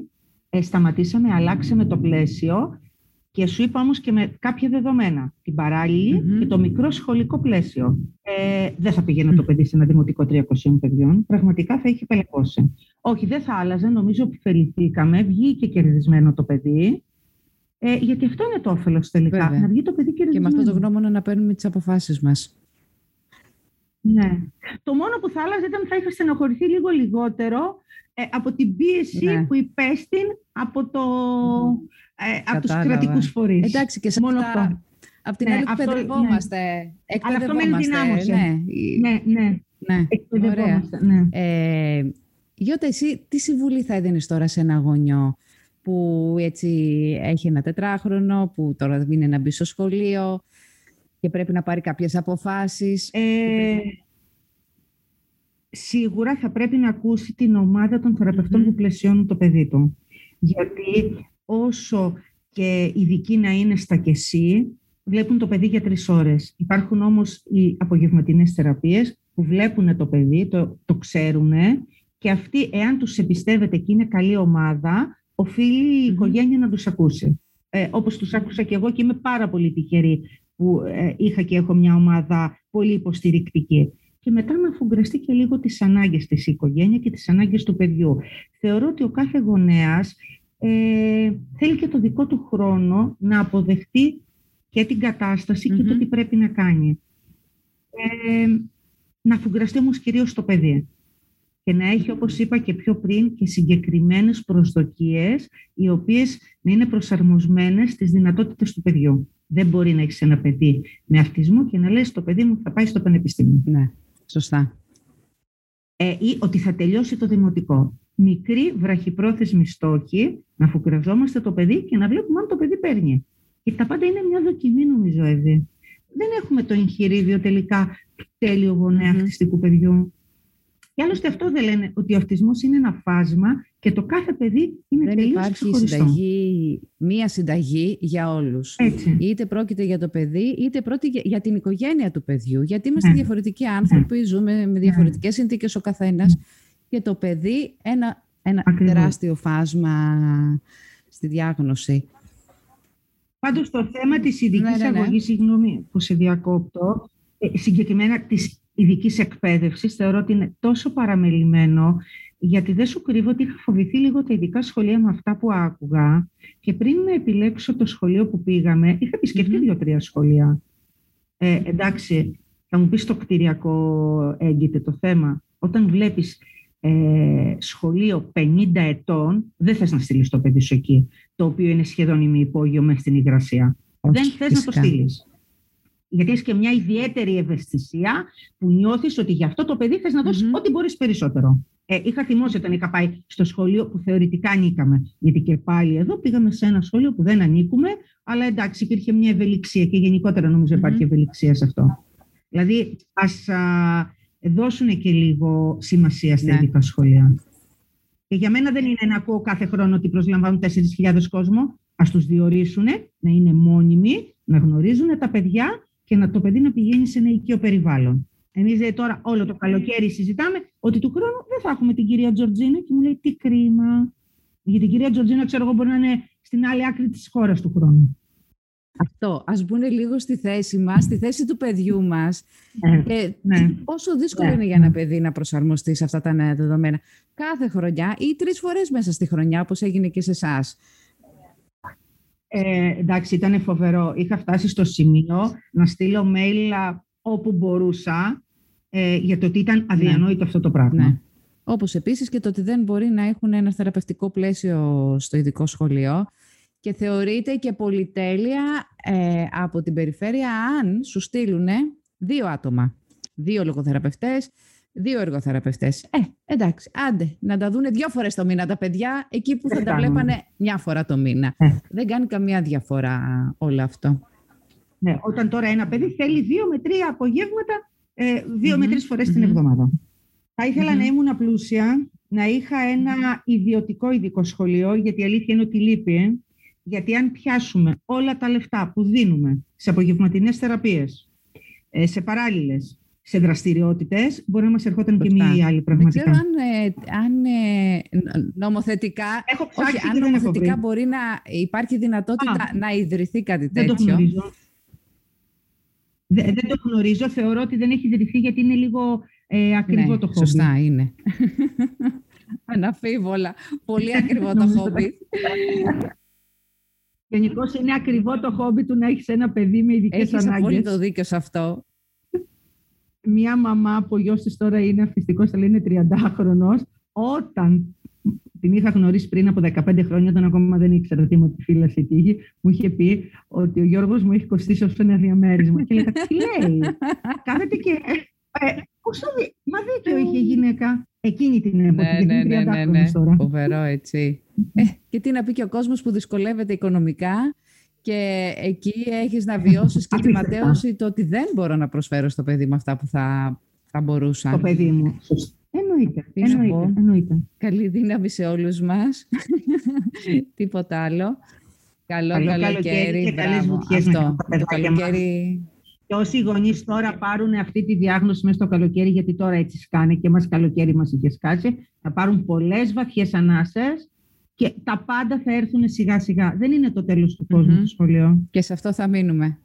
ε, σταματήσαμε, αλλάξαμε το πλαίσιο και σου είπα όμως και με κάποια δεδομένα. Την παραλληλη και το μικρό σχολικό πλαίσιο. Ε, δεν θα πηγαινα το παιδί σε ένα δημοτικό 300 παιδιών. Πραγματικά θα είχε πελεκώσει. Όχι, δεν θα άλλαζε. Νομίζω ότι ωφεληθήκαμε. Βγήκε κερδισμένο το παιδί. Ε, γιατί αυτό είναι το όφελος τελικά. Βέβαια. Να βγει το παιδί κερδισμένο. Και με αυτό το γνώμονα να παίρνουμε τις αποφάσεις μας. Ναι. Το μόνο που θα άλλαζε ήταν θα είχα στενοχωρηθεί λίγο λιγότερο ε, από την πίεση ναι. που υπέστην από, το, ε, από τους κρατικούς φορείς. Εντάξει, και σε μόνο αυτά, Από την ναι, άλλη εκπαιδευόμαστε. Ναι. Αλλά αυτό με ενδυνάμωσε. Ναι, ναι, ναι. ναι. Εκπαιδευόμαστε, ναι. Ε, Γιώτα, εσύ τι συμβουλή θα έδινες τώρα σε ένα γονιό που έτσι έχει ένα τετράχρονο, που τώρα είναι να μπει στο σχολείο; Και πρέπει να πάρει κάποιες αποφάσεις. Ε, Σίγουρα θα πρέπει να ακούσει την ομάδα των θεραπευτών που πλαισιώνουν το παιδί του. Γιατί όσο και ειδικοί να είναι στα και εσύ, βλέπουν το παιδί για τρεις ώρες. Υπάρχουν όμως οι απογευματινές θεραπείες που βλέπουν το παιδί, το, το ξέρουν και αυτοί, εάν τους εμπιστεύεται και είναι καλή ομάδα, οφείλει η οικογένεια να τους ακούσει. Ε, όπως τους άκουσα και εγώ και είμαι πάρα πολύ τυχερή που ε, είχα και έχω μια ομάδα πολύ υποστηρικτική. Και μετά να αφουγκραστεί και λίγο τις ανάγκες της οικογένεια και τις ανάγκες του παιδιού. Θεωρώ ότι ο κάθε γονέας ε, θέλει και το δικό του χρόνο να αποδεχτεί και την κατασταση και το τι πρέπει να κάνει. Ε, να αφουγκραστεί όμως κυρίως το παιδί και να έχει, όπως είπα και πιο πριν, και συγκεκριμένες προσδοκίες, οι οποίες να είναι προσαρμοσμένες στις δυνατότητες του παιδιού. Δεν μπορεί να έχεις ένα παιδί με αυτισμό και να λες το παιδί μου θα πάει στο πανεπιστήμιο. Ναι, σωστά. Ε, ή ότι θα τελειώσει το δημοτικό. Μικρή βραχυπρόθεσμη στόχη, να φουκραζόμαστε το παιδί και να βλέπουμε αν το παιδί παίρνει. Και τα πάντα είναι μια δοκιμή, νομίζω, Εύη. Δεν έχουμε το εγχειρίδιο τελικά του τέλειου γονέα αυτιστικού παιδιού. Και άλλωστε αυτό δεν λένε ότι ο αυτισμός είναι ένα φάσμα και το κάθε παιδί είναι δεν τελείως υπάρχει συνταγή, μία συνταγή για όλους. Έτσι. Είτε πρόκειται για το παιδί, είτε πρόκειται για την οικογένεια του παιδιού. Γιατί είμαστε ναι. διαφορετικοί άνθρωποι, ναι. ζούμε με ναι. διαφορετικές ναι. συνθήκες ο καθένας. Ναι. Και το παιδί ένα, ένα τεράστιο φάσμα στη διάγνωση. Πάντως το θέμα της ειδικής ναι, ναι, αγωγής, συγγνώμη που σε διακόπτω, ε, συγκεκριμένα της ειδικής εκπαίδευσης, θεωρώ ότι είναι τόσο παραμελημένο, γιατί δεν σου κρύβω ότι είχα φοβηθεί λίγο τα ειδικά σχολεία με αυτά που άκουγα. Και πριν να επιλέξω το σχολείο που πήγαμε, είχα επισκεφτεί mm-hmm. δύο-τρία σχολεία. Ε, εντάξει, θα μου πεις το κτηριακό έγκυται το θέμα. Όταν βλέπεις ε, σχολείο 50 ετών, δεν θες να στείλεις το παιδί σου εκεί, το οποίο είναι σχεδόν ημιυπόγειο μέσα στην υγρασία. δεν θες να το στείλεις γιατί έχει και μια ιδιαίτερη ευαισθησία που νιώθεις ότι γι' αυτό το παιδί θες να δώσεις mm-hmm. ό,τι μπορείς περισσότερο. Ε, είχα θυμώσει όταν είχα πάει στο σχολείο που θεωρητικά ανήκαμε. Γιατί και πάλι εδώ πήγαμε σε ένα σχολείο που δεν ανήκουμε, αλλά εντάξει, υπήρχε μια ευελιξία και γενικότερα νομίζω υπάρχει ευελιξία σε αυτό. Δηλαδή, ας δώσουν και λίγο σημασία στα ναι. ειδικά σχολεία. Και για μένα δεν είναι να ακούω κάθε χρόνο ότι προσλαμβάνουν 4.000 κόσμο. Α τους διορίσουν, να είναι μόνιμοι, να γνωρίζουν τα παιδιά και να το παιδί να πηγαίνει σε ένα οικείο περιβάλλον. Εμείς δηλαδή τώρα όλο το καλοκαίρι συζητάμε ότι του χρόνου δεν θα έχουμε την κυρία Τζορτζίνα και μου λέει τι κρίμα. Γιατί η κυρία Τζορτζίνα, ξέρω εγώ, μπορεί να είναι στην άλλη άκρη της χώρας του χρόνου. Αυτό. Ας μπουν λίγο στη θέση μας, στη θέση του παιδιού μας. Ναι, και ναι. πόσο δύσκολο Ναι, είναι για ένα παιδί να προσαρμοστεί σε αυτά τα νέα δεδομένα. Κάθε χρονιά ή τρεις φορές μέσα στη χρονιά, όπως έγινε και σε εσάς. Ε, εντάξει, ήταν φοβερό. Είχα φτάσει στο σημείο να στείλω mail α, όπου μπορούσα ε, για το ότι ήταν αδιανόητο αυτό το πράγμα. Ναι. Όπως επίσης και το ότι δεν μπορεί να έχουν ένα θεραπευτικό πλαίσιο στο ειδικό σχολείο και θεωρείται και πολυτέλεια ε, από την περιφέρεια αν σου στείλουν δύο άτομα. Δύο λογοθεραπευτές, δύο εργοθεραπευτές. Ε, εντάξει, άντε, να τα δούνε δύο φορές το μήνα τα παιδιά, εκεί που θα Δεν τα κάνουν. βλέπανε μια φορά το μήνα. Ε. Δεν κάνει καμία διαφορά όλο αυτό. Ναι, όταν τώρα ένα παιδί θέλει δύο με τρία απογεύματα, ε, δύο με Μμμ, τρεις φορές την μμμ. εβδομάδα. Θα ήθελα Μμμ. να ήμουν πλούσια, να είχα ένα ιδιωτικό ειδικό σχολείο, γιατί η αλήθεια είναι ότι λείπει. ε. Γιατί αν πιάσουμε όλα τα λεφτά που δίνουμε σε απογευματινές θεραπείες, ε, σε παράλληλες, σε δραστηριότητες, μπορεί να μας ερχόταν και Σωστά. μία ή άλλη Δεν πραγματικά. ξέρω αν, ε, αν ε, νο- νομοθετικά, Έχω ψάξει όχι, αν και δεν έχω νομοθετικά βρει. μπορεί να υπάρχει δυνατότητα να ιδρυθεί κάτι Δεν το τέτοιο. γνωρίζω. Δεν, δεν το γνωρίζω. Θεωρώ ότι δεν έχει ιδρυθεί γιατί είναι λίγο ε, ακριβό ναι, το χόμπι. Σωστά είναι. Αναφίβολα. Πολύ ακριβό το Νομίζω χόμπι. Γενικώς είναι ακριβό το χόμπι του να έχεις ένα παιδί με ειδικές Έχεις ανάγκες. απόλυτο δίκιο σε αυτό. Μία μαμά που ο γιος της τώρα είναι αυτιστικός, αλλά είναι 30χρονο, όταν την είχα γνωρίσει πριν από 15 χρόνια, όταν ακόμα δεν ήξερα τι φύλαση τύχη, μου είχε πει ότι ο Γιώργος μου έχει κοστίσει ω ένα διαμέρισμα. και έλεγα, τι λέει, κάθεται και. Ε, ε, πώς το δει, μα δίκιο είχε η γυναίκα εκείνη την εποχή, ναι, γιατί ναι, είναι ναι, 30 ναι, ναι. τώρα. Φοβερό έτσι. Ε, και τι να πει και ο κόσμος που δυσκολεύεται οικονομικά και εκεί έχεις να βιώσεις και τη Απίστευτα. ματέωση το ότι δεν μπορώ να προσφέρω στο παιδί με αυτά που θα, θα μπορούσα. Το παιδί μου. Σωστά. Εννοείται. Τι να εννοείται, πω. εννοείται. Καλή δύναμη σε όλους μας. Τίποτα άλλο. Καλό, Καλό καλοκαίρι. καλοκαίρι και καλές μπράβο. βουτιές με Αυτό. τα Το παιδάκια μας. καλοκαίρι. Και όσοι γονείς τώρα πάρουν αυτή τη διάγνωση μέσα στο καλοκαίρι, γιατί τώρα έτσι σκάνε και μας καλοκαίρι μας είχε σκάσει, θα πάρουν πολλές βαθιές ανάσες και τα πάντα θα έρθουν σιγά σιγά. Δεν είναι το τέλος του κόσμου Μμμ. το σχολείο. Και σε αυτό θα μείνουμε.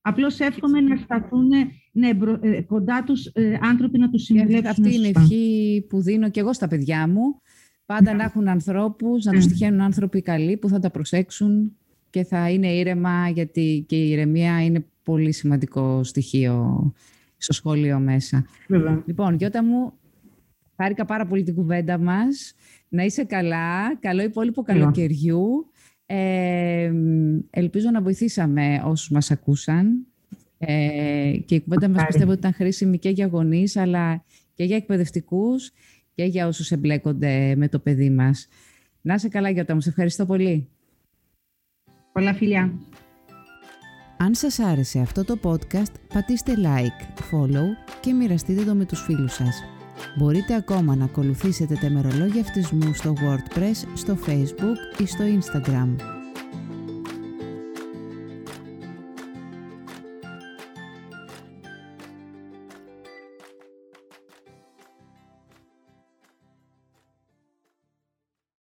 Απλώς εύχομαι να σταθούν ναι, μπρο- ε, κοντά τους ε, άνθρωποι να τους Και συμβουλεύσουν αυτή είναι η σωστά. ευχή που δίνω και εγώ στα παιδιά μου. Πάντα να έχουν ανθρώπους, να τους Μμ. τυχαίνουν άνθρωποι καλοί που θα τα προσέξουν και θα είναι ήρεμα, γιατί και η ηρεμία είναι πολύ σημαντικό στοιχείο στο σχολείο μέσα. Βέβαια. Λοιπόν, Γιώτα μου, χάρηκα πάρα πολύ την κουβέντα μας. Να είσαι καλά. Καλό υπόλοιπο Καλά. καλοκαιριού. Ε, ελπίζω να βοηθήσαμε όσους μας ακούσαν. Ε, και η κουβέντα μας Μακάρι. πιστεύω ότι ήταν χρήσιμη και για γονείς, αλλά και για εκπαιδευτικούς και για όσους εμπλέκονται με το παιδί μας. Να είσαι καλά, Γιώτα μου. Σε ευχαριστώ πολύ. Πολλά φιλιά. Αν σας άρεσε αυτό το podcast, πατήστε like, follow και μοιραστείτε το με τους φίλους σας. Μπορείτε ακόμα να ακολουθήσετε τα ημερολόγια αυτισμού στο WordPress, στο Facebook ή στο Instagram.